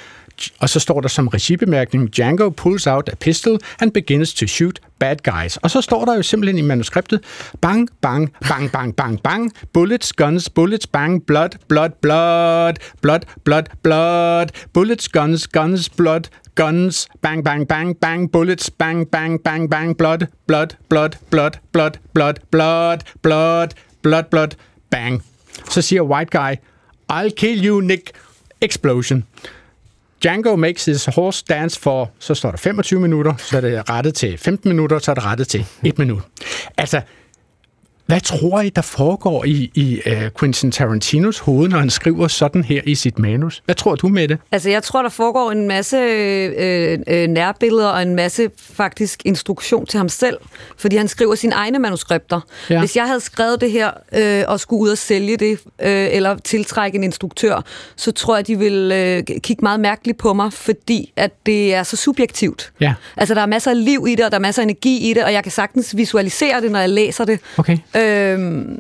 og så står der som regibemærkning, Django pulls out a pistol and begins to shoot bad guys. Og så står der jo simpelthen i manuskriptet, bang, bang, bang, bang, bang, bang, bullets, guns, bullets, bang, blood, blood, blood, blood, blood, blood, bullets, guns, guns, blood, guns, bang, bang, bang, bang, bullets, bang, bang, bang, bang, blood, blood, blood, blood, blood, blood, blood, blood, blood, blood, bang. Så siger white guy, I'll kill you, Nick. Explosion. Django makes his horse dance for, så står der 25 minutter, så er det rettet til 15 minutter, så er det rettet til 1 minut. Altså, hvad tror I, der foregår i, i uh, Quentin Tarantinos hoved, når han skriver sådan her i sit manus? Hvad tror du med det? Altså, jeg tror, der foregår en masse øh, øh, nærbilleder og en masse faktisk instruktion til ham selv, fordi han skriver sine egne manuskripter. Ja. Ja. Hvis jeg havde skrevet det her øh, og skulle ud og sælge det, øh, eller tiltrække en instruktør, så tror jeg, de ville øh, kigge meget mærkeligt på mig, fordi at det er så subjektivt. Ja. Altså, der er masser af liv i det, og der er masser af energi i det, og jeg kan sagtens visualisere det, når jeg læser det. Okay. Øhm,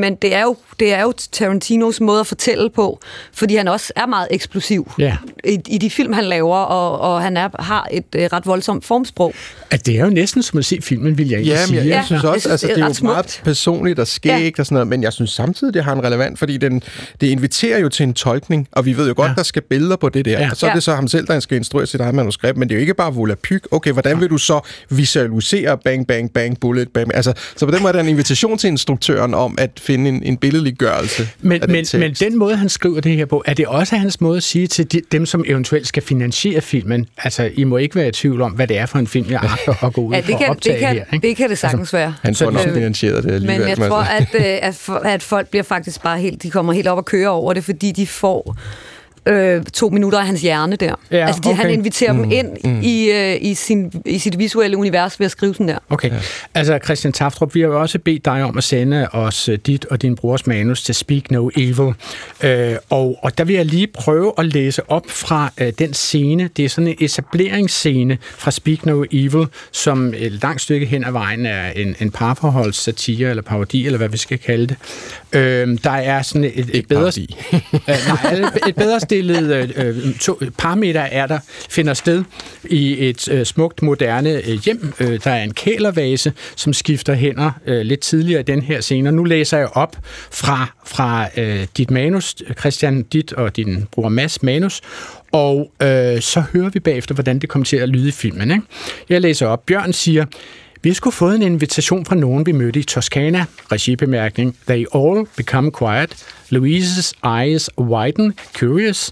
men det er, jo, det er jo Tarantinos måde at fortælle på, fordi han også er meget eksplosiv Ja. i, i de film, han laver, og, og han er, har et øh, ret voldsomt formsprog. At det er jo næsten som at se filmen, vil jeg ikke Ja, sige. jeg, jeg altså. synes jeg også, synes, altså, det er det er jo meget personligt og skægt og sådan noget, men jeg synes samtidig, det har en relevant, fordi den, det inviterer jo til en tolkning, og vi ved jo godt, Ja. der skal billeder på det der, Ja. og så er Ja. det så ham selv, der skal instruere sit eget manuskript, men det er jo ikke bare volapyk. Okay, hvordan vil du så visualisere bang, bang, bang, bullet, bang, altså, så på den måde er der en invitation til instruktøren om at finde en, en billedlig gørelse Men, af den men, tekst. men den måde, han skriver det her på, er det også hans måde at sige til de, dem, som eventuelt skal finansiere filmen, altså, I må ikke være i tvivl om, hvad det er for en film, jeg agter at gå ud Ja, for det at kan, optage det kan, her. Ikke? Altså, det kan det sagtens være. Han får Så- nok finansieret det alligevel. Men jeg tror, at, øh, at, at folk bliver faktisk bare helt, de kommer helt op og kører over det, fordi de får øh, to minutter af hans hjerne der. Ja, altså, de, han okay. inviterer mm, dem ind mm. i, øh, i, sin, i sit visuelle univers ved at skrive sådan der. Okay. Ja. Altså, Christian Taftrup, vi har jo også bedt dig om at sende os øh, dit og din brors manus til Speak No Evil. Øh, og, og der vil jeg lige prøve at læse op fra øh, den scene. Det er sådan en etableringsscene fra Speak No Evil, som et langt stykke hen ad vejen er en, en parforholdssatire, eller parodi, eller hvad vi skal kalde det. Øh, der er sådan et, et Ikke bedre... Øh, nej, et bedre stillet øh, øh, to, parameter er der, finder sted i et øh, smukt, moderne øh, hjem. Øh, der er en kælervase, som skifter hænder øh, lidt tidligere i den her scene. Og nu læser jeg op fra, fra øh, dit manus, Christian, dit og din bror Mads manus, og øh, så hører vi bagefter, hvordan det kommer til at lyde i filmen. Ikke? Jeg læser op. Bjørn siger, vi sgu fået en invitation fra nogen, vi mødte i Toskana. Regibemærkning. They all become quiet. Louise's eyes widen, curious.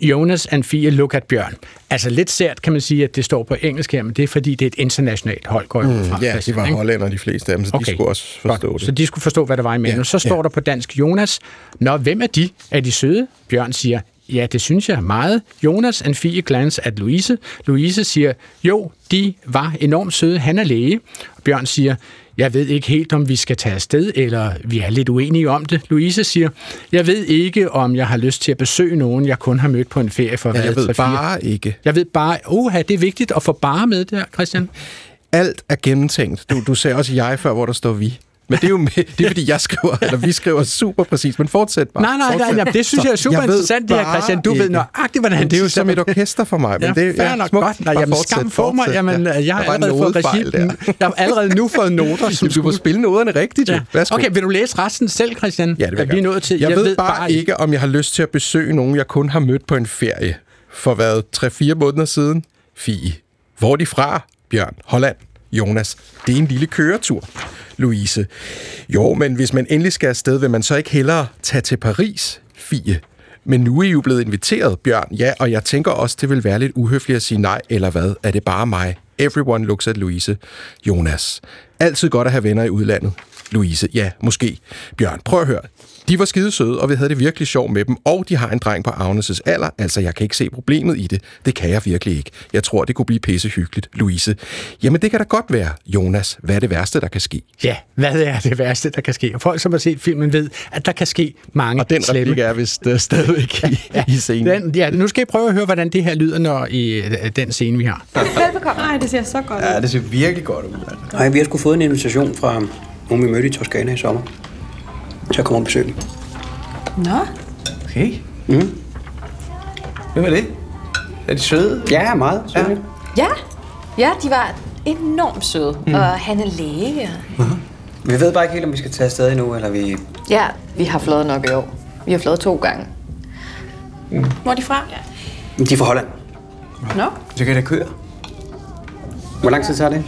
Jonas and Fie look at Bjørn. Altså lidt sært kan man sige, at det står på engelsk her, men det er fordi, det er et internationalt hold, går ud fra. Ja, de var hollænder, de fleste af dem, så okay. de skulle også forstå Godt. det. Så de skulle forstå, hvad der var i manus. Ja, Så står ja. der på dansk, Jonas, Nå, hvem er de? Er de søde? Bjørn siger, ja, det synes jeg meget. Jonas and Fie glance at Louise. Louise siger, jo, de var enormt søde. Han er læge. Bjørn siger, jeg ved ikke helt, om vi skal tage afsted, eller vi er lidt uenige om det. Louise siger, jeg ved ikke, om jeg har lyst til at besøge nogen, jeg kun har mødt på en ferie for Ja, jeg ved 3-4. bare ikke. Jeg ved bare, uha, det er vigtigt at få bare med der, Christian. Alt er gennemtænkt. Du, du sagde også jeg før, hvor der står vi. Men det er jo det er, fordi jeg skriver, eller vi skriver super præcis, men fortsæt bare. Nej, nej, nej, Fortsæt. nej, det synes jeg er super jeg ved interessant, det her, bare Christian. Du ved ikke. nøjagtigt, hvordan det er jo de som et orkester for mig. Men Ja, det fair er nok smukt. godt. Nej, Bare jamen, skam for mig. Jamen, Ja. jeg har allerede fået der. Jeg har allerede nu fået noter som Du må spille noderne rigtigt, jo. Ja. Værsgo. Okay, vil du læse resten selv, Christian? Ja, det vil er nået til. Jeg, jeg ved, ved bare ikke, om jeg har lyst til at besøge nogen, jeg kun har mødt på en ferie. For hvad, 3-4 måneder siden? Fie. Hvor er de fra? Bjørn. Holland. Jonas. Det er en lille køretur. Louise. Jo, men hvis man endelig skal afsted, vil man så ikke hellere tage til Paris? Fie. Men nu er I jo blevet inviteret, Bjørn. Ja, og jeg tænker også, det vil være lidt uhøfligt at sige nej, eller hvad? Er det bare mig? Everyone looks at Louise. Jonas. Altid godt at have venner i udlandet. Louise. Ja, måske. Bjørn, prøv at høre. De var skide søde, og vi havde det virkelig sjovt med dem, og de har en dreng på Agnes' alder, altså jeg kan ikke se problemet i det. Det kan jeg virkelig ikke. Jeg tror, det kunne blive pisse hyggeligt. Louise. Jamen, det kan da godt være. Jonas, hvad er det værste, der kan ske? Ja, hvad er det værste, der kan ske? Og folk, som har set filmen, ved, at der kan ske mange Og den slemme. replik er vist uh, stadigvæk i, i scenen. Den, ja, nu skal I prøve at høre, hvordan det her lyder, når i øh, den scene, vi har. Velbekomme. Nej, det ser så godt ud. Ja, det ser virkelig godt ud. Altså. Nej, vi har sgu fået en invitation fra nogen, vi mødte i Toskana i sommer. Til at komme og besøge dem. Nå, Okay. Mm. Hvem er det? Er de søde? Ja, meget. Ja. Ja. Ja, ja, de var enormt søde, mm. og han er læge. Vi ved bare ikke helt, om vi skal tage afsted endnu, eller vi... Ja, vi har flået nok i år. Vi har flået to gange. hvor er de fra? Ja. De er fra Holland. Nå, Så kan jeg da køre. Hvor lang tid tager det?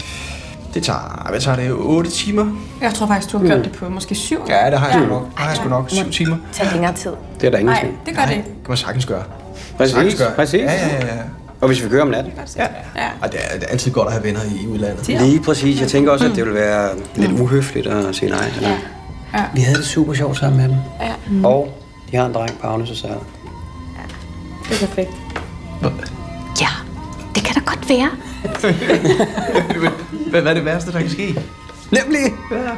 Det tager, hvad tager det, 8 timer? jeg tror faktisk, du har gjort det på måske syv. Ja, det har jeg sgu nok. Det har jeg sgu nok. 7 timer. Tag længere tid. Det er der ingen Nej, det gør det ikke. kan man sagtens gøre. Præcis, Sagtens gøre. præcis. Ja, ja, ja. ja. Og hvis vi kører om natten? Ja. ja. Og det er, det er altid godt at have venner i udlandet. Lige præcis. Jeg tænker også, at det vil være lidt uhøfligt at sige nej. Ja. Ja. Vi havde det super sjovt sammen med dem. Ja. Mm. Og de har en dreng på Agnes og Særlig. Det er perfekt. Ja, det kan da godt være. Hvad er det værste, der kan ske? Nemlig! Ja.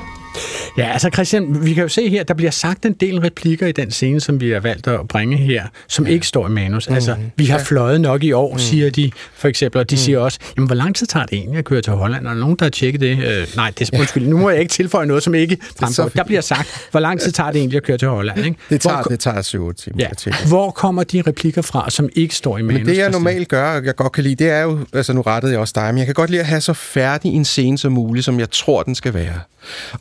Ja, altså Christian, vi kan jo se her, der bliver sagt en del replikker i den scene, som vi har valgt at bringe her, som ikke står i manus. Altså, vi har fløjet nok i år, siger de for eksempel, og de siger også, jamen hvor lang tid tager det egentlig at køre til Holland? Er der nogen, der har tjekket det? Øh, nej, det er undskyld, nu må jeg ikke tilføje noget, som ikke fremgår. Der bliver sagt, hvor lang tid tager det egentlig at køre til Holland? Ikke? Det tager, hvor, det tager 7 timer. ja, hvor kommer de replikker fra, som ikke står i manus? Men det, jeg normalt gør, og jeg godt kan lide, det er jo, altså nu rettede jeg også dig, men jeg kan godt lide at have så færdig en scene som muligt, som jeg tror, den skal være.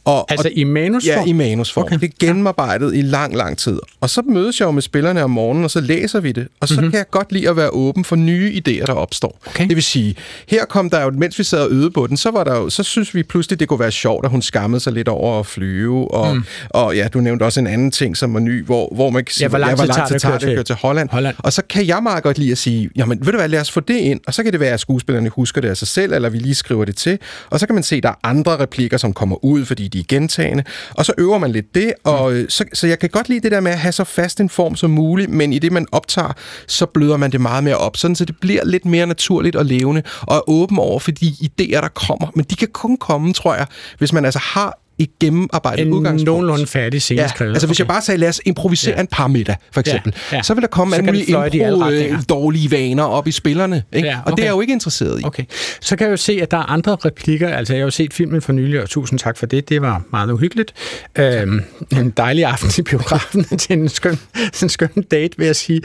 Og, Altså og, i manusform? Ja, i manusform. Okay. Det er gennemarbejdet i lang, lang tid. Og så mødes jeg jo med spillerne om morgenen, og så læser vi det. Og så mm-hmm. kan jeg godt lide at være åben for nye idéer, der opstår. Okay. Det vil sige, her kom der jo, mens vi sad og øvede på den, så, var der jo, så synes vi pludselig, det kunne være sjovt, at hun skammede sig lidt over at flyve. Og, mm. og ja, du nævnte også en anden ting, som var ny, hvor, hvor man kan sige, Ja, hvor lang tid tager det at tager det at køre til- til Holland. Holland. Og så kan jeg meget godt lide at sige, jamen ved du hvad, lad os få det ind, og så kan det være, at skuespillerne husker det af sig selv, eller vi lige skriver det til, og så kan man se, at der er andre replikker, som kommer ud, fordi de er gentagende, og så øver man lidt det, og øh, så, så jeg kan godt lide det der med at have så fast en form som muligt, men i det, man optager, så bløder man det meget mere op, sådan så det bliver lidt mere naturligt og levende, og er åben over for de idéer, der kommer, men de kan kun komme, tror jeg, hvis man altså har et gennemarbejdet En udgangspunkt. nogenlunde færdig scene Ja, altså hvis jeg Okay. bare sagde, lad os improvisere ja. en parmiddag, for eksempel, Ja, ja. så vil der komme Så alle mulige i impro, øh, dårlige vaner op i spillerne. Ikke? Ja, Og det okay. er jeg jo ikke interesseret i. Okay. Så kan jeg jo se, at der er andre replikker. Altså, jeg har jo set filmen for nylig, og tusind tak for det. Det var meget uhyggeligt. Øhm, en dejlig aften i biografen til en skøn, en skøn date, vil jeg sige.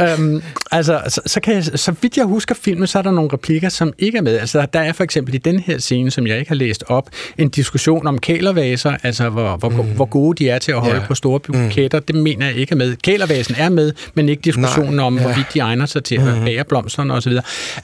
øhm, altså, så, så, kan jeg, så vidt jeg husker filmen, så er der nogle replikker, som ikke er med. Altså, der, er for eksempel i den her scene, som jeg ikke har læst op, en diskussion om kælervaser, altså hvor, hvor, mm. hvor gode de er til at holde Ja. på store buketter. Mm. Det mener jeg ikke er med. Kælervasen er med, men ikke diskussionen Nej, om, ja. hvorvidt de egner sig til at bære blomsterne osv.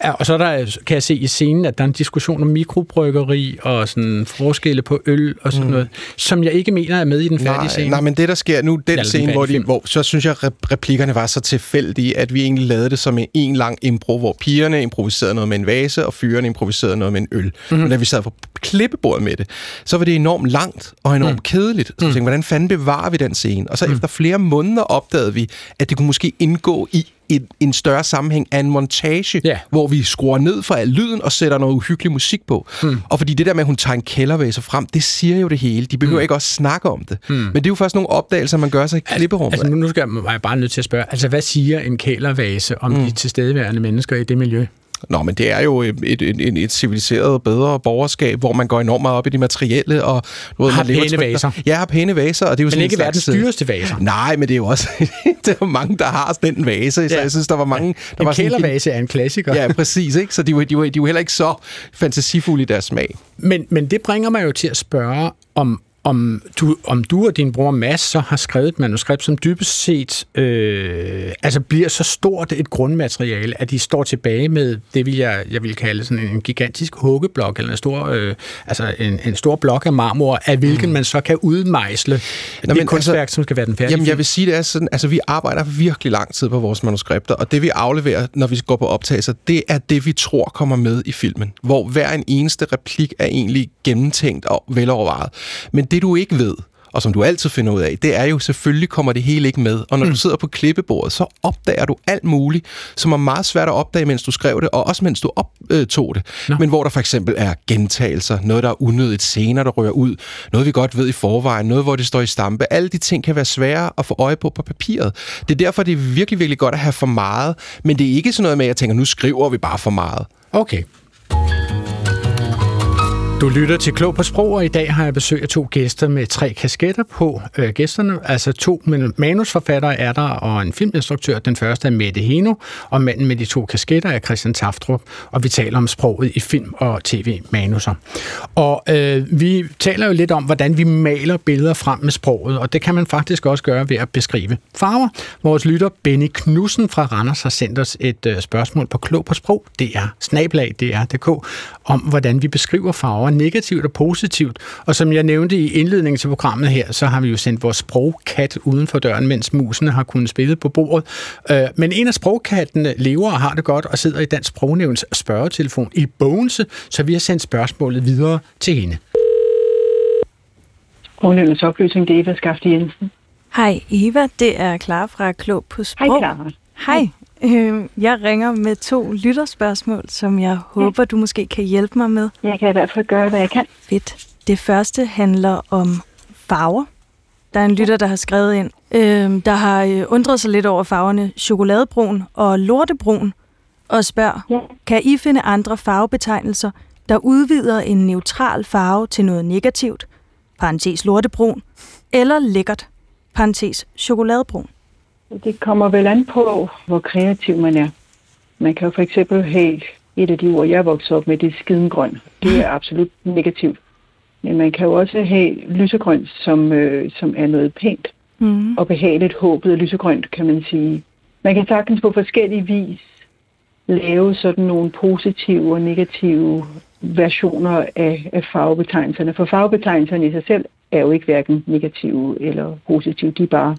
Og så er der, kan jeg se i scenen, at der er en diskussion om mikrobryggeri og sådan forskelle på øl og sådan mm. noget, som jeg ikke mener er med i den færdige Nej, scene. nej, men det der sker nu, den Eller den scene, hvor, de, film. hvor så synes jeg, replikkerne var så tilfældige, at vi egentlig lavede det som en, en lang impro, hvor pigerne improviserede noget med en vase, og fyrerne improviserede noget med en øl. Mm-hmm. Men da vi sad på klippebordet med det, så var det enormt langt og enormt mm. kedeligt. Så jeg tænkte, hvordan fanden bevarer vi den scene? Og så mm. efter flere måneder opdagede vi, at det kunne måske indgå i en, en større sammenhæng af en montage, Ja. hvor vi skruer ned for al lyden og sætter noget uhyggelig musik på. Mm. Og fordi det der med, at hun tager en kældervæse frem, det siger jo det hele. De behøver mm. ikke også snakke om det. Mm. Men det er jo først nogle opdagelser, man gør sig i klipperummet. Altså, nu, nu skal jeg, jeg bare nødt til at spørge, altså hvad siger en kælervase om mm. de tilstedeværende mennesker i det miljø? Nå, men det er jo et, et, et, et civiliseret, bedre borgerskab, hvor man går enormt meget op i det materielle. Og, du ved, Har man pæne vaser. Ja, har pæne vaser. Og det er jo Men sådan ikke verdens øh, dyreste vaser. Nej, men det er jo også... der er jo mange, der har sådan en vase. Så Ja. jeg synes, der var mange... Der En var sådan kælervase er en klassiker. Ja, præcis. Ikke? Så de, var- de, var, de var heller ikke så fantasifulde i deres smag. Men, men det bringer mig jo til at spørge, om, om, du, om du og din bror Mads så har skrevet et manuskript, som dybest set øh, altså bliver så stort et grundmateriale, at de står tilbage med det, vil jeg, jeg vil kalde sådan en gigantisk huggeblok, eller en stor, øh, altså en, en stor blok af marmor, af hvilken mm. man så kan udmejsle Nå, det men kunstværk, altså, som skal være den færdige Jamen, jeg vil sige, det er sådan, altså vi arbejder virkelig lang tid på vores manuskripter, og det vi afleverer, når vi går på optagelser, det er det, vi tror kommer med i filmen. Hvor hver en eneste replik er egentlig gennemtænkt og velovervejet. Men det du ikke ved, og som du altid finder ud af, det er jo, selvfølgelig kommer det hele ikke med. Og når mm. du sidder på klippebordet, så opdager du alt muligt, som er meget svært at opdage, mens du skrev det, og også mens du optog det. Nå. Men hvor der for eksempel er gentagelser, noget, der er unødigt scener, der rører ud, noget, vi godt ved i forvejen, noget, hvor det står i stampe. Alle de ting kan være svære at få øje på på papiret. Det er derfor, det er virkelig, virkelig godt at have for meget, men det er ikke sådan noget med, at jeg tænker, nu skriver vi bare for meget. Okay. Du lytter til Klog på Sprog, og i dag har jeg besøg af to gæster med tre kasketter på. Øh, gæsterne, altså to manusforfattere er der, og en filminstruktør. Den første er Mette Heno, og manden med de to kasketter er Christian Taftrup, og vi taler om sproget i film og tv-manuser. Og øh, vi taler jo lidt om, hvordan vi maler billeder frem med sproget, og det kan man faktisk også gøre ved at beskrive farver. Vores lytter Benny Knudsen fra Randers har sendt os et øh, spørgsmål på Klog på Sprog, det er snablag, det er DK, om hvordan vi beskriver farver var negativt og positivt. Og som jeg nævnte i indledningen til programmet her, så har vi jo sendt vores sprogkat uden for døren, mens musene har kunnet spille på bordet. Øh, Men en af sprogkattene lever og har det godt og sidder i Dansk Sprognævns spørgetelefon i Bogense, så vi har sendt spørgsmålet videre til hende. Sprognævnets oplysning, det er Eva Skafte Jensen. Hej Eva, det er Clara fra Klog på Sprog. Hej, Clara. Hej. Øh, Jeg ringer med to lytterspørgsmål, som jeg håber, du måske kan hjælpe mig med. Jeg kan i hvert fald gøre, hvad jeg kan. Fedt. Det første handler om farver. Der er en lytter, der har skrevet ind, øh, der har øh, undret sig lidt over farverne chokoladebrun og lortebrun, og spørger, ja. kan I finde andre farvebetegnelser, der udvider en neutral farve til noget negativt, parentes lortebrun, eller lækkert, parentes chokoladebrun? Det kommer vel an på, hvor kreativ man er. Man kan jo for eksempel have et af de ord, jeg vokset op med, det er skidengrøn. Det er absolut negativt. Men man kan jo også have lysegrønt, som, øh, som er noget pænt Mm. og behageligt. Håbet er lysegrønt, kan man sige. Man kan sagtens på forskellige vis lave sådan nogle positive og negative versioner af, af farvebetegnelserne. For farvebetegnelserne i sig selv er jo ikke hverken negative eller positive. De er bare,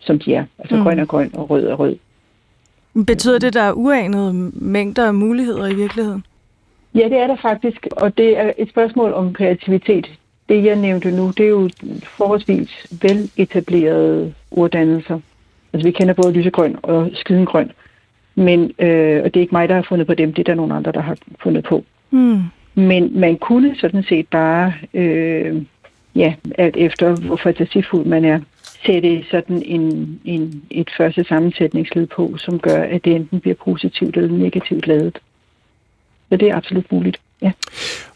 som de er. Altså Mm. mm. grøn er grøn, og rød er rød. Betyder det, at der er uanede mængder af muligheder i virkeligheden? Ja, det er der faktisk, og det er et spørgsmål om kreativitet. Det, jeg nævnte nu, det er jo forholdsvis veletablerede orddannelser. Altså, vi kender både lysegrøn og skidengrøn. Men, øh, og det er ikke mig, der har fundet på dem, det er der nogle andre, der har fundet på. Hmm. Men man kunne sådan set bare, øh, ja, alt efter hvor fantasifuld man er, sætte sådan en, en, et første sammensætningsled på, som gør, at det enten bliver positivt eller negativt lavet. Så det er absolut muligt, ja.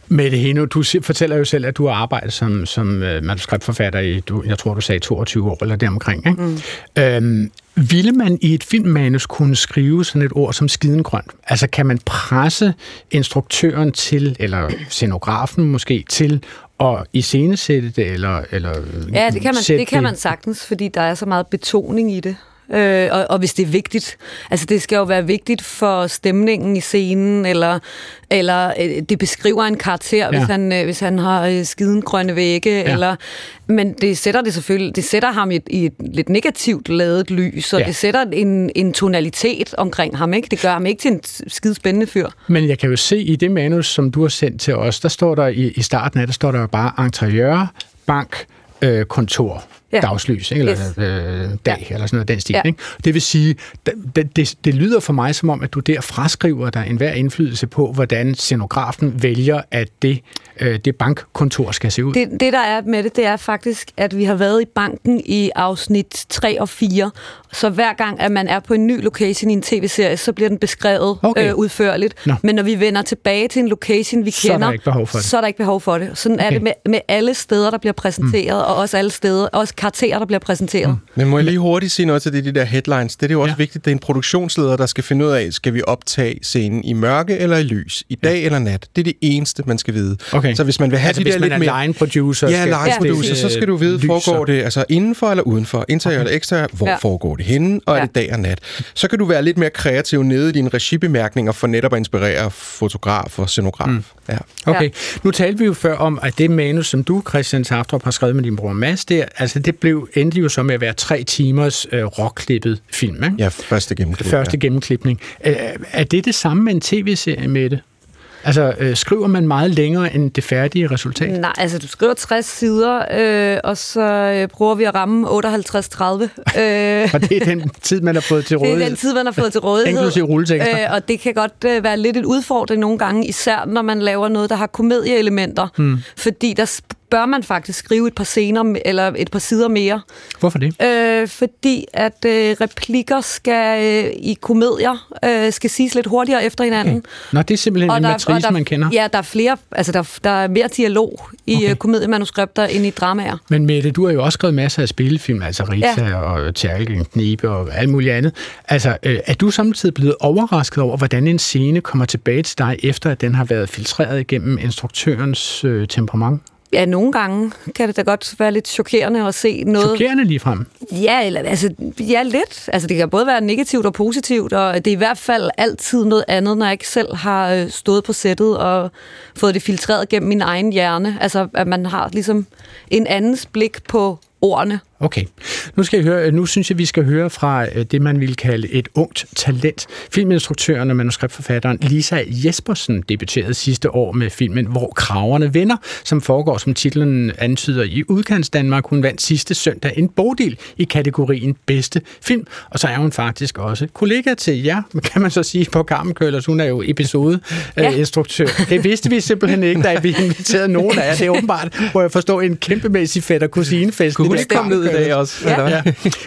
Mette Heno, du fortæller jo selv, at du har arbejdet som, som øh, manuskriptforfatter i, du, jeg tror, du sagde 22 år eller deromkring. Ikke? Mm. Øhm, ville man i et filmmanus kunne skrive sådan et ord som skidengrønt? Altså kan man presse instruktøren til, eller scenografen måske, til at iscenesætte det, eller, eller Ja, det kan, man, det kan man sagtens, fordi der er så meget betoning i det. Øh, og, og hvis det er vigtigt, altså det skal jo være vigtigt for stemningen i scenen, eller, eller øh, det beskriver en karakter, ja. Hvis, han, øh, hvis han har øh, skiden grønne vægge, ja. eller, men det sætter det selvfølgelig, det sætter ham i et, i et lidt negativt lavet lys, og ja. det sætter en, en tonalitet omkring ham, ikke? Det gør ham ikke til en skide spændende fyr. Men jeg kan jo se i det manus, som du har sendt til os, der står der i, i starten af, der står der jo bare interiør, bank, øh, kontor, Ja. dagslys, ikke? eller Yes. øh, dag, ja. eller sådan noget den stil. Ja. Ikke? Det vil sige, det, det, det, lyder for mig som om, at du der fraskriver dig enhver indflydelse på, hvordan scenografen vælger, at det, øh, det bankkontor skal se ud. Det, det, der er med det, det er faktisk, at vi har været i banken i afsnit 3 og 4. Så hver gang, at man er på en ny location i en tv-serie, så bliver den beskrevet Okay. øh, udførligt. Nå. Men når vi vender tilbage til en location, vi Så er der kender, ikke behov for det. så er der ikke behov for det. Sådan okay. er det med, med alle steder, der bliver præsenteret, mm. og også alle steder, også karakterer, der bliver præsenteret. Mm. Men må jeg lige hurtigt sige noget til det, de der headlines? Det er jo også ja. vigtigt, det er en produktionsleder, der skal finde ud af, skal vi optage scenen i mørke eller i lys? I dag ja. eller nat? Det er det eneste, man skal vide. Okay. Så hvis man vil have Altså, de hvis der man lidt er mere... line producer, Ja, line producer, det- så skal du vide, lys foregår det altså indenfor eller udenfor? Interiør eller eksternør? Hvor Ja. foregår det henne? Og ja. er det dag og nat? Så kan du være lidt mere kreativ nede i dine regibemærkninger for netop at inspirere fotograf og scenograf. Mm. Ja. Okay, nu talte vi jo før om, at det manus, som du, Christian Taftrup, har skrevet med din bror Mads, det, altså det blev, endte jo så med at være tre timers øh, råklippet film, ikke? Ja, første gennemklip. Første gennemklipning. Øh, er det det samme med en tv-serie med det? Altså, øh, skriver man meget længere end det færdige resultat? Nej, altså du skriver 60 sider, øh, og så øh, prøver vi at ramme 58-30. Øh, Og det er den tid, man har fået til Det rådighed? er den tid, man har fået til rådighed. Inklusive rulletekster. Øh, og det kan godt øh, være lidt et udfordring nogle gange, især når man laver noget, der har komedieelementer. Hmm. Fordi der bør man faktisk skrive et par scener, eller et par sider mere. Hvorfor det? Øh, fordi at øh, replikker skal øh, i komedier øh, skal siges lidt hurtigere efter hinanden. Okay. Nå, det er simpelthen en der, matrice, der, man kender. Ja, der er flere, altså der, der er mere dialog i okay. komediemanuskripter end i dramaer. Men Mette, du har jo også skrevet masser af spillefilm, altså Rita ja. Og Tjerkel, Knibe og alt muligt andet. Altså, øh, er du samtidig blevet overrasket over, hvordan en scene kommer tilbage til dig, efter at den har været filtreret igennem instruktørens øh, temperament? Ja, nogle gange kan det da godt være lidt chokerende at se noget... Chokerende ligefrem? Ja, eller, altså, ja, lidt. Altså, det kan både være negativt og positivt, og det er i hvert fald altid noget andet, når jeg ikke selv har øh, stået på sættet og fået det filtreret gennem min egen hjerne. Altså, at man har ligesom en andens blik på ordene. Okay. Nu, skal jeg høre, nu synes jeg, vi skal høre fra øh, det, man vil kalde et ungt talent. Filminstruktøren og manuskriptforfatteren Lisa Jespersen debuterede sidste år med filmen Hvor kraverne vender, som foregår, som titlen antyder, i udkants Danmark. Hun vandt sidste søndag en bogdel i kategorien bedste film, og så er hun faktisk også kollega til jer, kan man så sige, på Carmen Køllers. Hun er jo episodeinstruktør. Ja. Det vidste vi simpelthen ikke, da vi inviterede nogen af jer. Det er åbenbart, hvor jeg forstår, en kæmpemæssig fætter kusinefest. Kunne hun ikke komme ned dag også? Ja. ja.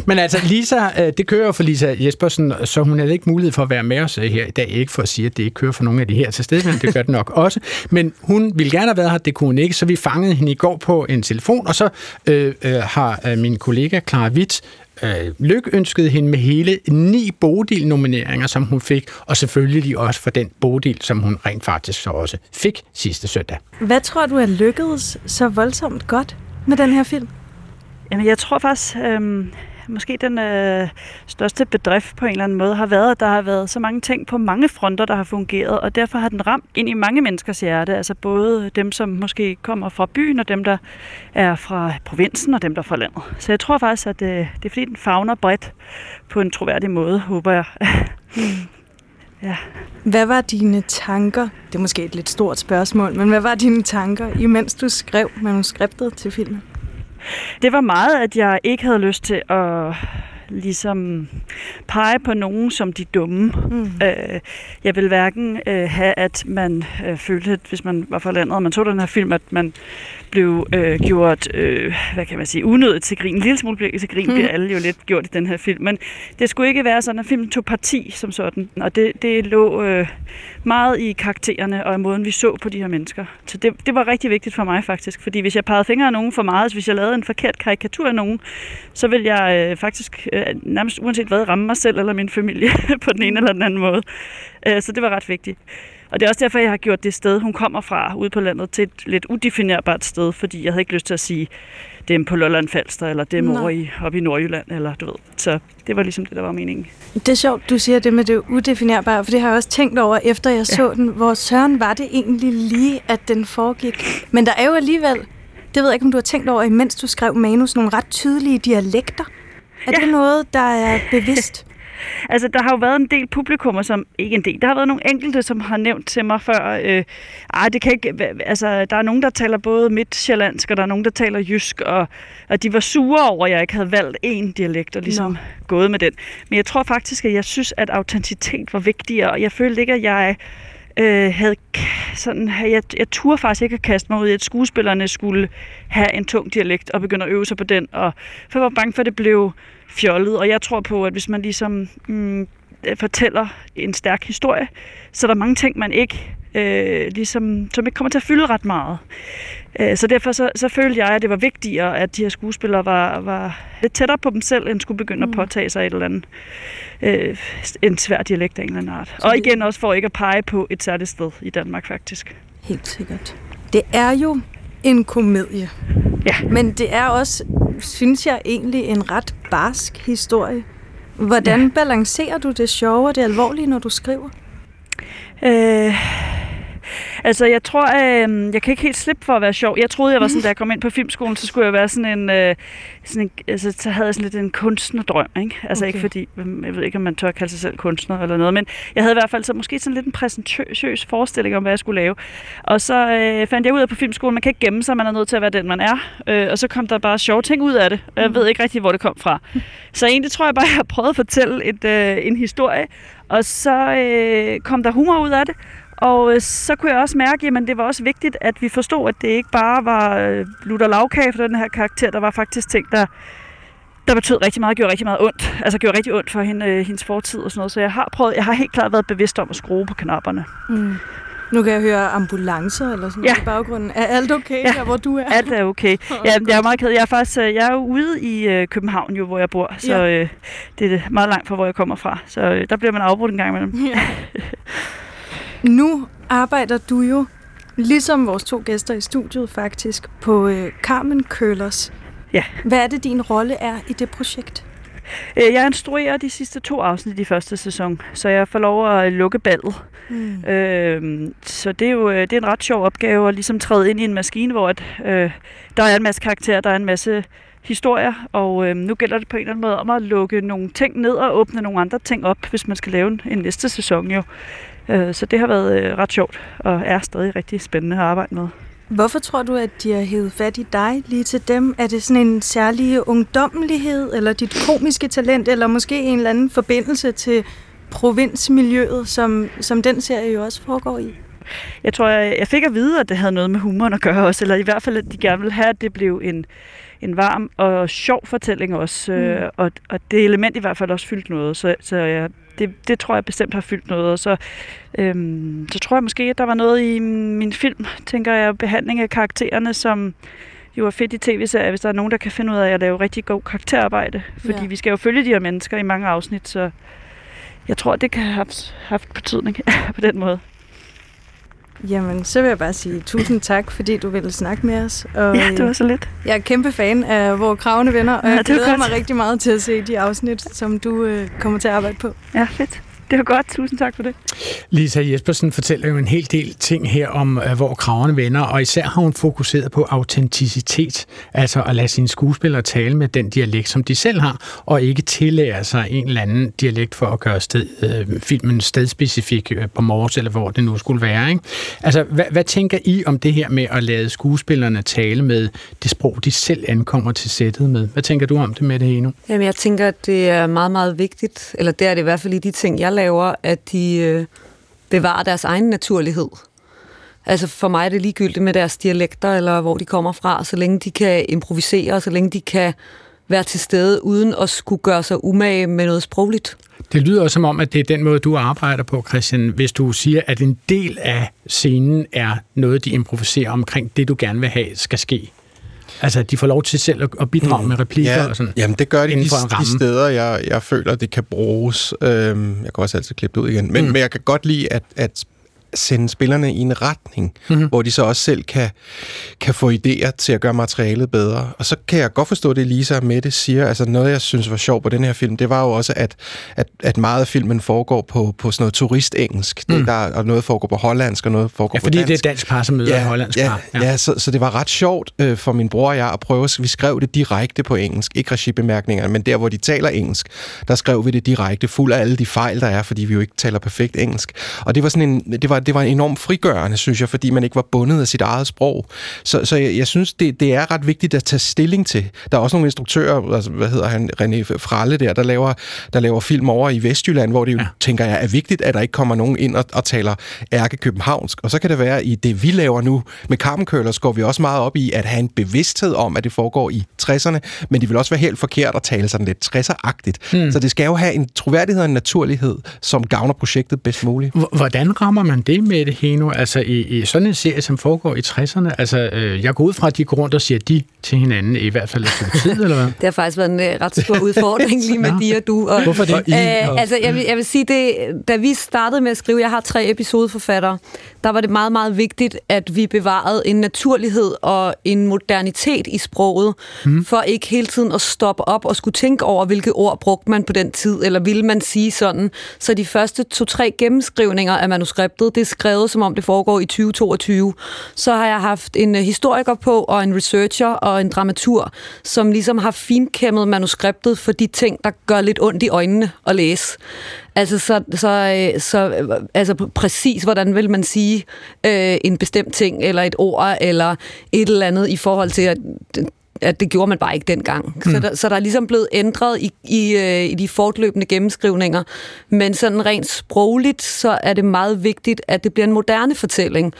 Men altså, Lisa, øh, det kører for Lisa Jespersen, så hun havde ikke mulighed for at være med os øh, her i dag. Ikke for at sige, at det ikke kører for nogle af de her til stede, men det gør det nok også. Men hun ville gerne have været her, det kunne hun ikke, så vi fangede hende i går på en telefon, og så øh, øh, har øh, min kollega Clara Witt øh, lykønskede hende med hele ni Bodil-nomineringer, som hun fik, og selvfølgelig også for den Bodil, som hun rent faktisk så også fik sidste søndag. Hvad tror du er lykkedes så voldsomt godt med den her film? Jamen, jeg tror faktisk, øhm, måske den øh, største bedrift på en eller anden måde har været, at der har været så mange ting på mange fronter, der har fungeret, og derfor har den ramt ind i mange menneskers hjerte, altså både dem, som måske kommer fra byen, og dem, der er fra provinsen, og dem, der er fra landet. Så jeg tror faktisk, at øh, det er fordi, den fagner bredt på en troværdig måde, håber jeg. Ja. Hvad var dine tanker? Det er måske et lidt stort spørgsmål, men hvad var dine tanker, imens du skrev manuskriptet til filmen? Det var meget, at jeg ikke havde lyst til at ligesom pege på nogen som de dumme. Mm. Øh, jeg vil hverken øh, have, at man øh, følte, at hvis man var for landet, og man så den her film, at man blev øh, gjort, øh, hvad kan man sige, unødigt til grin. En lille smule til grin mm. bliver alle jo lidt gjort i den her film. Men det skulle ikke være sådan, at filmen tog parti som sådan. Og det, det lå øh, meget i karaktererne og i måden, vi så på de her mennesker. Så det, det var rigtig vigtigt for mig faktisk. Fordi hvis jeg pegede fingre af nogen for meget, hvis jeg lavede en forkert karikatur af nogen, så vil jeg øh, faktisk øh, nærmest uanset hvad ramme mig selv eller min familie på den ene eller den anden måde. Øh, så det var ret vigtigt. Og det er også derfor, jeg har gjort det sted, hun kommer fra, ude på landet, til et lidt udefinerbart sted, fordi jeg havde ikke lyst til at sige, dem på Lolland Falster, eller dem over i, oppe i Nordjylland, eller du ved. Så det var ligesom det, der var meningen. Det er sjovt, du siger det med det udefinerbare, for det har jeg også tænkt over, efter jeg ja. så den. Hvor søren var det egentlig lige, at den foregik? Men der er jo alligevel, det ved jeg ikke, om du har tænkt over, imens du skrev manus, nogle ret tydelige dialekter. Er ja. det noget, der er bevidst? Altså, der har jo været en del publikummer, som... Ikke en del. Der har været nogle enkelte, som har nævnt til mig før... Øh, ej, det kan ikke... Altså, der er nogen, der taler både midtjyllandsk, og der er nogen, der taler jysk, og, og de var sure over, at jeg ikke havde valgt én dialekt, og ligesom no. gået med den. Men jeg tror faktisk, at jeg synes, at autenticitet var vigtigere, og jeg følte ikke, at jeg øh, havde sådan, jeg, jeg turde faktisk ikke at kaste mig ud i, at skuespillerne skulle have en tung dialekt og begynde at øve sig på den, og for jeg var bange for, at det blev fjollet, og jeg tror på, at hvis man ligesom mm, fortæller en stærk historie, så er der mange ting, man ikke øh, ligesom, som ikke kommer til at fylde ret meget. Øh, så derfor så, så følte jeg, at det var vigtigere, at de her skuespillere var, var lidt tættere på dem selv, end skulle begynde mm. at påtage sig et eller andet øh, en svær dialekt af en eller anden art. Så og igen også for ikke at pege på et særligt sted i Danmark faktisk. Helt sikkert. Det er jo en komedie. Ja. Men det er også, synes jeg, egentlig en ret barsk historie. Hvordan ja. balancerer du det sjove og det alvorlige, når du skriver? Øh, Altså, jeg tror, øh, jeg kan ikke helt slippe for at være sjov. Jeg troede, jeg var sådan, da jeg kom ind på filmskolen, så skulle jeg være sådan en, øh, sådan en altså, så havde jeg sådan lidt en kunstnerdrøm, ikke? Altså okay. ikke fordi, jeg ved ikke, om man tør kalde sig selv kunstner eller noget, men jeg havde i hvert fald så måske sådan lidt en præsentøs forestilling om, hvad jeg skulle lave. Og så øh, fandt jeg ud af på filmskolen, man kan ikke gemme sig, man er nødt til at være den, man er. Øh, og så kom der bare sjove ting ud af det, og jeg mm. ved ikke rigtig, hvor det kom fra. Så egentlig tror jeg bare, jeg har prøvet at fortælle et, øh, en historie, og så øh, kom der humor ud af det, og øh, så kunne jeg også mærke, at det var også vigtigt, at vi forstod, at det ikke bare var øh, lutter lavkage for den her karakter. Der var faktisk ting, der, der betød rigtig meget, gjorde rigtig meget ondt. Altså gjorde rigtig ondt for hende, øh, hendes fortid og sådan noget. Så jeg har prøvet, jeg har helt klart været bevidst om at skrue på knapperne. Mm. Nu kan jeg høre ambulancer eller sådan ja. noget i baggrunden. Er alt okay ja. der, hvor du er? alt er okay. Ja, jeg er meget ked. Jeg er faktisk jeg er jo ude i øh, København, jo, hvor jeg bor. Så ja. øh, det er meget langt fra, hvor jeg kommer fra. Så øh, der bliver man afbrudt en gang imellem. Ja. Nu arbejder du jo ligesom vores to gæster i studiet faktisk, på øh, Carmen Køllers. Ja. Hvad er det, din rolle er i det projekt? Øh, Jeg instruerer de sidste to afsnit i første sæson, så jeg får lov at lukke ballet. Mm. Øh, så det er jo øh, det er en ret sjov opgave at ligesom træde ind i en maskine, hvor at, øh, der er en masse karakterer, der er en masse historier, og øh, nu gælder det på en eller anden måde om at lukke nogle ting ned og åbne nogle andre ting op, hvis man skal lave en næste sæson jo. Øh, så det har været øh, ret sjovt, og er stadig rigtig spændende at arbejde med. Hvorfor tror du, at de har hævet fat i dig lige til dem? Er det sådan en særlig ungdommelighed, eller dit komiske talent, eller måske en eller anden forbindelse til provinsmiljøet, som, som den serie jo også foregår i? Jeg tror, jeg, jeg fik at vide, at det havde noget med humoren at gøre også, eller i hvert fald, at de gerne ville have, at det blev en, en varm og sjov fortælling også, mm. øh, og, og det element i hvert fald også fyldt noget, så, så jeg, det, det tror jeg bestemt har fyldt noget, og så, øhm, så tror jeg måske, at der var noget i min film, tænker jeg, behandling af karaktererne, som jo er fedt i tv-serier, hvis der er nogen, der kan finde ud af at lave rigtig god karakterarbejde, fordi Ja. vi skal jo følge de her mennesker i mange afsnit, så jeg tror, det kan have haft, haft betydning på den måde. Jamen, så vil jeg bare sige tusind tak, fordi du ville snakke med os. Og, Ja, det var så lidt. Jeg er kæmpe fan af Hvor Kravene Venner, og Ja, jeg glæder godt. mig rigtig meget til at se de afsnit, som du øh, kommer til at arbejde på. Ja, fedt. Det var godt. Tusind tak for det. Lisa Jespersen fortæller jo en hel del ting her om, øh, hvor kraverne vender, og især har hun fokuseret på autenticitet, altså at lade sine skuespillere tale med den dialekt, som de selv har, og ikke tillære sig en eller anden dialekt for at gøre sted, øh, filmen stedspecifik øh, på Mors, eller hvor det nu skulle være. Ikke? Altså, hvad, hvad tænker I om det her med at lade skuespillerne tale med det sprog, de selv ankommer til sættet med? Hvad tænker du om det med det Heno? Jamen, jeg tænker, at det er meget, meget vigtigt, eller det er det i hvert fald i de ting, jeg laver, at de øh, bevarer deres egen naturlighed. Altså for mig er det ligegyldigt med deres dialekter, eller hvor de kommer fra, så længe de kan improvisere, så længe de kan være til stede, uden at skulle gøre sig umage med noget sprogligt. Det lyder også som om, at det er den måde, du arbejder på, Christian, hvis du siger, at en del af scenen er noget, de improviserer omkring det, du gerne vil have, skal ske. Altså, at de får lov til selv at- at bidrage mm. med replikker ja, og sådan. Jamen, det gør de de, de steder, jeg, jeg føler, det kan bruges. Øhm, jeg kan også altid klippe det ud igen. Men, mm. men jeg kan godt lide at, at sende spillerne i en retning, Mhm. mm-hmm. hvor de så også selv kan, kan få idéer til at gøre materialet bedre. Og så kan jeg godt forstå det, Lisa og Mette siger. Altså noget, jeg synes var sjovt på den her film, det var jo også, at, at, at meget af filmen foregår på, på sådan noget turistengelsk. Mm. Det, der, og noget foregår på hollandsk, og noget foregår Ja, på fordi det er dansk par, som møder ja, hollandsk ja, par. Ja, ja så, så det var ret sjovt øh, for min bror og jeg at prøve. Vi skrev det direkte på engelsk, ikke regibemærkningerne, men der, hvor de taler engelsk, der skrev vi det direkte, fuld af alle de fejl, der er, fordi vi jo ikke taler perfekt engelsk. Og det var sådan en, det var, det var enormt frigørende, synes jeg, fordi man ikke var bundet af sit eget sprog. Så, så jeg, jeg synes, det, det er ret vigtigt at tage stilling til. Der er også nogle instruktører, altså, hvad hedder han, René Fralle der, der laver, der laver film over i Vestjylland, hvor det jo, ja. tænker jeg, er vigtigt, at der ikke kommer nogen ind og, og taler ærke københavnsk. Og så kan det være, i det vi laver nu med Carmen Curlers, går vi også meget op i at have en bevidsthed om, at det foregår i 60'erne, men det vil også være helt forkert at tale sådan lidt 60'er-agtigt. Hmm. Så det skal jo have en troværdighed og en naturlighed, som gavner projektet bedst muligt. Hvordan rammer man det med det, Heno? Altså i, i sådan en serie, som foregår i 60'erne? Altså, øh, jeg går ud fra, at de går rundt og siger de til hinanden, i hvert fald et tid, eller hvad? Det har faktisk været en øh, ret stor udfordring lige med de og du. Og, Hvorfor det? Og I, Øh, altså, jeg vil, jeg vil sige, det, da vi startede med at skrive, jeg har tre episodeforfattere, der var det meget, meget vigtigt, at vi bevarede en naturlighed og en modernitet i sproget, mm. for ikke hele tiden at stoppe op og skulle tænke over, hvilke ord brugte man på den tid, eller ville man sige sådan. Så de første to-tre gennemskrivninger af manuskriptet, det er skrevet, som om det foregår i 2022. Så har jeg haft en øh, historiker på, og en researcher og en dramatur, som ligesom har finkæmmet manuskriptet for de ting, der gør lidt ondt i øjnene at læse. Altså, så, så, øh, så øh, altså præcis, hvordan vil man sige øh, en bestemt ting, eller et ord, eller et eller andet i forhold til, at, at det gjorde man bare ikke dengang. Mm. Så, der, så der er ligesom blevet ændret i, i, øh, i de fortløbende gennemskrivninger. Men sådan rent sprogligt, så er det meget vigtigt, at det bliver en moderne fortælling,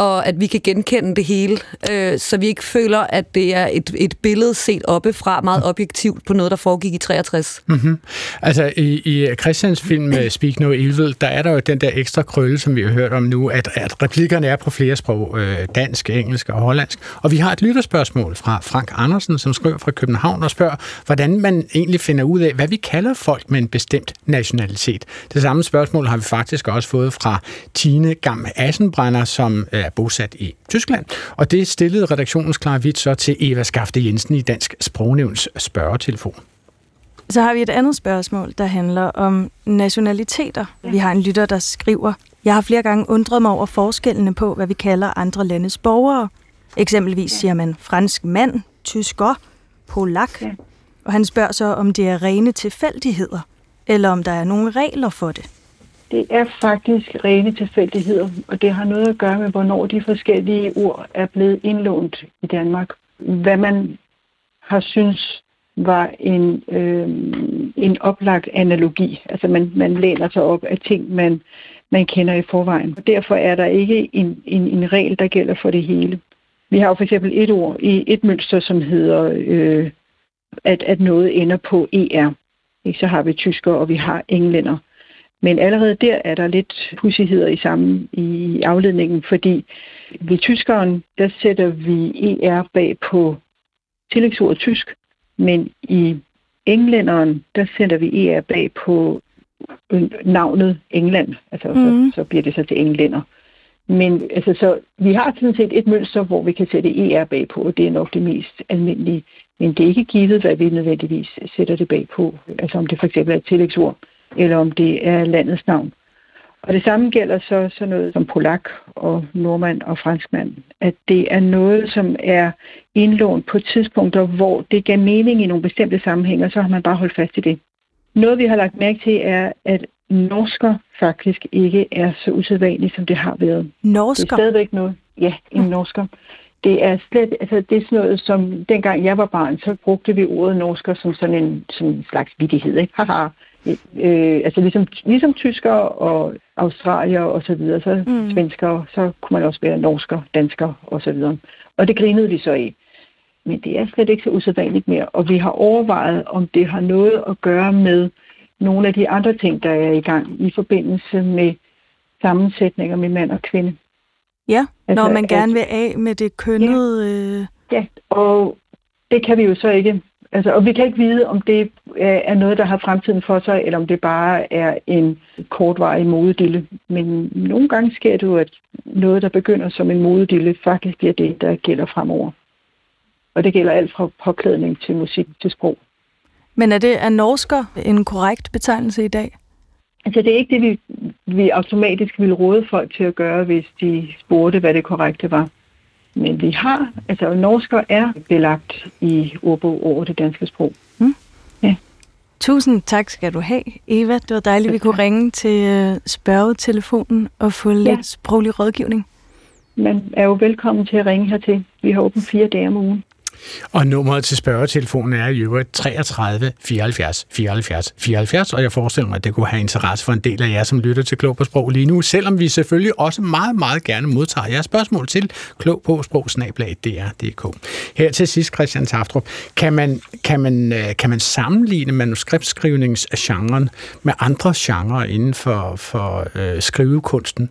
og at vi kan genkende det hele, øh, så vi ikke føler, at det er et, et billede set oppefra, meget objektivt på noget, der foregik i 63. Mm-hmm. Altså, i, i Christians film øh, Speak No Evil, der er der jo den der ekstra krølle, som vi har hørt om nu, at, at replikkerne er på flere sprog, øh, dansk, engelsk og hollandsk. Og vi har et lytterspørgsmål fra Frank Andersen, som skriver fra København og spørger, hvordan man egentlig finder ud af, hvad vi kalder folk med en bestemt nationalitet. Det samme spørgsmål har vi faktisk også fået fra Tine Gam Assenbrenner, som er er bosat i Tyskland. Og det stillede redaktionens Clara Witt så til Eva Skafte Jensen i Dansk Sprognævns spørgetelefon. Så har vi et andet spørgsmål, der handler om nationaliteter. Vi har en lytter, der skriver, jeg har flere gange undret mig over forskellene på, hvad vi kalder andre landes borgere. Eksempelvis siger man fransk mand, tysker, polak. Og han spørger så, om det er rene tilfældigheder, eller om der er nogle regler for det. Det er faktisk rene tilfældigheder, og det har noget at gøre med, hvornår de forskellige ord er blevet indlånt i Danmark. Hvad man har synes var en, øh, en oplagt analogi. Altså man, man læner sig op af ting, man, man kender i forvejen. Og derfor er der ikke en, en, en regel, der gælder for det hele. Vi har jo for eksempel et ord i et mønster, som hedder, øh, at, at noget ender på ER. Ikke? Så har vi tysker, og vi har englænder. Men allerede der er der lidt pussigheder i sammen i afledningen, fordi ved tyskeren, der sætter vi ER bag på tillægsordet tysk, men i englænderen, der sætter vi ER bag på navnet England. Altså, mm. så, så bliver det så til englænder. Men altså, så, vi har sådan set et mønster, hvor vi kan sætte ER bag på, og det er nok det mest almindelige. Men det er ikke givet, hvad vi nødvendigvis sætter det bag på. Altså om det for eksempel er et tillægsord, eller om det er landets navn. Og det samme gælder så sådan noget som polak og nordmand og franskmand. At det er noget, som er indlånt på tidspunkter, hvor det gav mening i nogle bestemte sammenhænge, så har man bare holdt fast i det. Noget, vi har lagt mærke til, er, at norsker faktisk ikke er så usædvanligt, som det har været. Norsker? Det er stadigvæk noget. Ja, en norsker. Det er slet, altså det er sådan noget, som dengang jeg var barn, så brugte vi ordet norsker som sådan en, som en slags vidighed, ikke? Haha. Øh, altså ligesom, ligesom tysker og australier og så videre, så mm. svensker, så kunne man også være norsker, dansker og så videre. Og det grinede vi så i. Men det er slet ikke så usædvanligt mere, og vi har overvejet, om det har noget at gøre med nogle af de andre ting, der er i gang i forbindelse med sammensætninger med mand og kvinde. Ja, altså, når man gerne vil af med det kønnede... Ja, øh... ja, og det kan vi jo så ikke. Altså, og vi kan ikke vide, om det er noget, der har fremtiden for sig, eller om det bare er en kortvarig modedille. Men nogle gange sker det jo, at noget, der begynder som en modedille, faktisk bliver det, der gælder fremover. Og det gælder alt fra påklædning til musik til sprog. Men er det er norsker en korrekt betegnelse i dag? Altså det er ikke det, vi, vi automatisk ville råde folk til at gøre, hvis de spurgte, hvad det korrekte var. Men vi har, altså norsker er belagt i ordbog over det danske sprog. Mm. Ja. Tusind tak skal du have, Eva. Det var dejligt, at vi kunne ringe til øh, spørgetelefonen og få ja. lidt sproglig rådgivning. Man er jo velkommen til at ringe hertil. Vi har åbent fire dage om ugen. Og nummeret til spørgetelefonen er i øvrigt 33 74 74 74, og jeg forestiller mig, at det kunne have interesse for en del af jer, som lytter til Klog på Sprog lige nu, selvom vi selvfølgelig også meget, meget gerne modtager jeres spørgsmål til klog på sprog, Her til sidst, Christian Taftrup, kan man, kan man, øh, kan man sammenligne manuskriptskrivningsgenren med andre genrer inden for, for øh, skrivekunsten?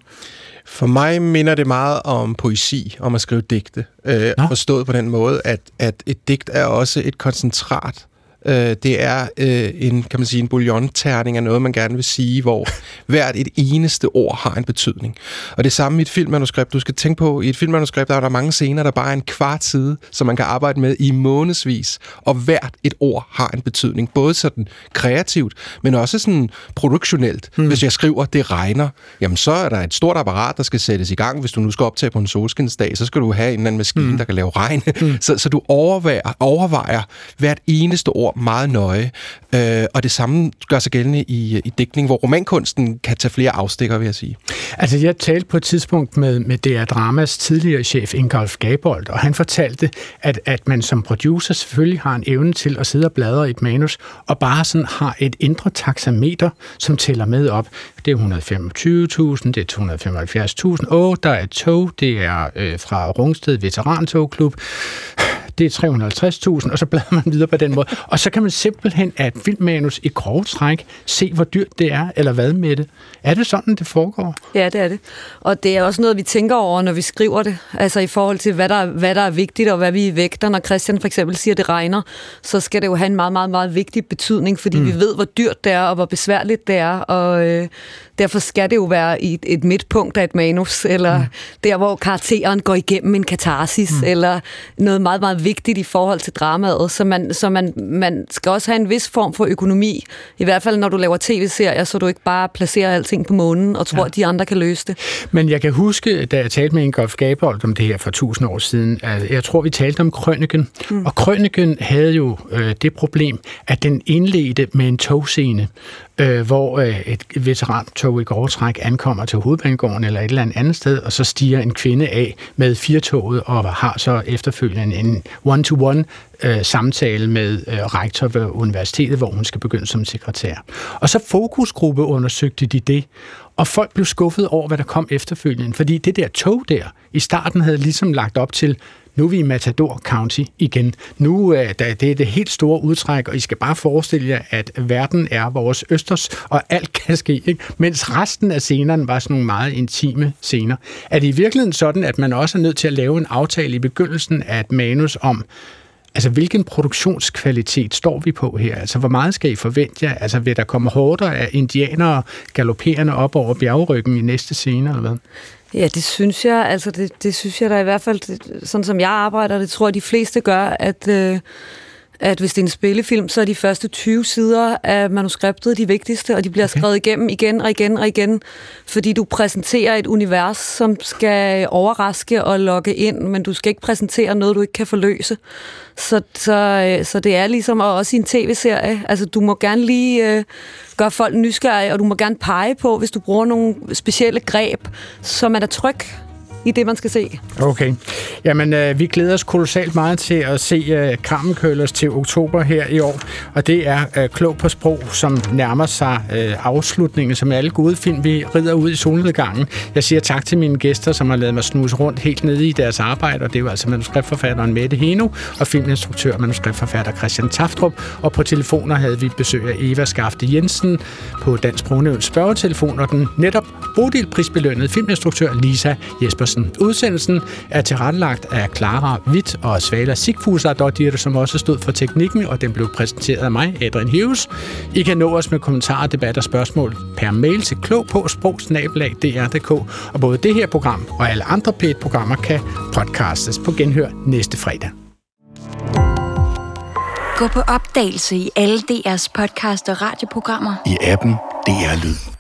For mig minder det meget om poesi, om at skrive digte. Øh, forstået på den måde, at, at et digt er også et koncentrat Øh, det er øh, en, kan man sige, en bouillon-terning af noget, man gerne vil sige, hvor hvert et eneste ord har en betydning. Og det samme i et filmmanuskript. Du skal tænke på, i et filmmanuskript der er der mange scener, der bare er en kvart side, som man kan arbejde med i månedsvis, og hvert et ord har en betydning. Både sådan kreativt, men også sådan produktionelt. Mm. Hvis jeg skriver, det regner, jamen så er der et stort apparat, der skal sættes i gang. Hvis du nu skal optage på en solskinsdag, så skal du have en eller anden maskine, mm. der kan lave regn. Mm. Så, så du overvejer, overvejer hvert eneste ord ord meget nøje. Øh, og det samme gør sig gældende i, i dækning, hvor romankunsten kan tage flere afstikker, vil jeg sige. Altså, jeg talte på et tidspunkt med, med DR Dramas tidligere chef Ingolf Gabold, og han fortalte, at, at man som producer selvfølgelig har en evne til at sidde og bladre i et manus, og bare sådan har et indre taxameter, som tæller med op. Det er 125.000, det er 275.000. Åh, der er tog, det er øh, fra Rungsted Veterantogklub det er 350.000, og så bladrer man videre på den måde. Og så kan man simpelthen af et filmmanus i grove træk se, hvor dyrt det er, eller hvad med det. Er det sådan, det foregår? Ja, det er det. Og det er også noget, vi tænker over, når vi skriver det. Altså i forhold til, hvad der, hvad der er vigtigt, og hvad vi vægter. Når Christian for eksempel siger, at det regner, så skal det jo have en meget, meget, meget vigtig betydning, fordi mm. vi ved, hvor dyrt det er, og hvor besværligt det er. Og øh, derfor skal det jo være i et, et midtpunkt af et manus, eller mm. der, hvor karakteren går igennem en katarsis, mm. eller noget meget, meget vigtigt i forhold til dramaet. Så, man, så man, man skal også have en vis form for økonomi. I hvert fald, når du laver tv-serier, så du ikke bare placerer alting på månen og tror, ja. at de andre kan løse det. Men jeg kan huske, da jeg talte med Ingolf Gabold om det her for tusind år siden, at jeg tror, vi talte om Krøniken. Mm. Og Krøniken havde jo øh, det problem, at den indledte med en togscene, øh, hvor øh, et veterantog i gårdtræk ankommer til hovedbanegården eller et eller andet sted, og så stiger en kvinde af med firetoget og har så efterfølgende en one-to-one øh, samtale med øh, rektor ved universitetet, hvor hun skal begynde som sekretær. Og så fokusgruppe undersøgte de det, og folk blev skuffet over, hvad der kom efterfølgende, fordi det der tog der i starten havde ligesom lagt op til, nu er vi i Matador County igen. Nu øh, er det er det helt store udtræk, og I skal bare forestille jer, at verden er vores østers, og alt kan ske, ikke? mens resten af scenerne var sådan nogle meget intime scener. Er det i virkeligheden sådan, at man også er nødt til at lave en aftale i begyndelsen af et manus om, Altså, hvilken produktionskvalitet står vi på her? Altså, hvor meget skal I forvente jer? Altså, vil der komme hårdere af indianere galopperende op over bjergryggen i næste scene, eller hvad? Ja, det synes jeg. Altså, det, det synes jeg da i hvert fald, det, sådan som jeg arbejder, det tror jeg, de fleste gør, at... Øh, at hvis det er en spillefilm, så er de første 20 sider af manuskriptet de vigtigste, og de bliver okay. skrevet igennem igen og igen og igen, fordi du præsenterer et univers, som skal overraske og lokke ind, men du skal ikke præsentere noget, du ikke kan forløse. Så, så, så det er ligesom, og også i en tv-serie, altså du må gerne lige øh, gøre folk nysgerrige, og du må gerne pege på, hvis du bruger nogle specielle greb, som er der tryg i det, man skal se. Okay. Jamen, øh, vi glæder os kolossalt meget til at se øh, Carmen til oktober her i år, og det er øh, Klog på sprog, som nærmer sig øh, afslutningen, som alle gode film, vi rider ud i solnedgangen. Jeg siger tak til mine gæster, som har lavet mig snuse rundt helt nede i deres arbejde, og det er jo altså manuskriptforfatteren Mette Heno og filminstruktør og manuskriptforfatter Christian Taftrup, og på telefoner havde vi besøg af Eva Skafte Jensen på Dansk Sprognævns spørgetelefon, og den netop Bodil prisbelønnede filminstruktør Lisa Jesper Petersen. Udsendelsen er tilrettelagt af Clara Witt og Svala Sigfusadottir, som også stod for teknikken, og den blev præsenteret af mig, Adrian Hughes. I kan nå os med kommentarer, debat og spørgsmål per mail til klog på sprogsnabelag.dr.dk, og både det her program og alle andre P1-programmer kan podcastes på genhør næste fredag. Gå på opdagelse i alle DR's podcast og radioprogrammer. I appen DR Lyd.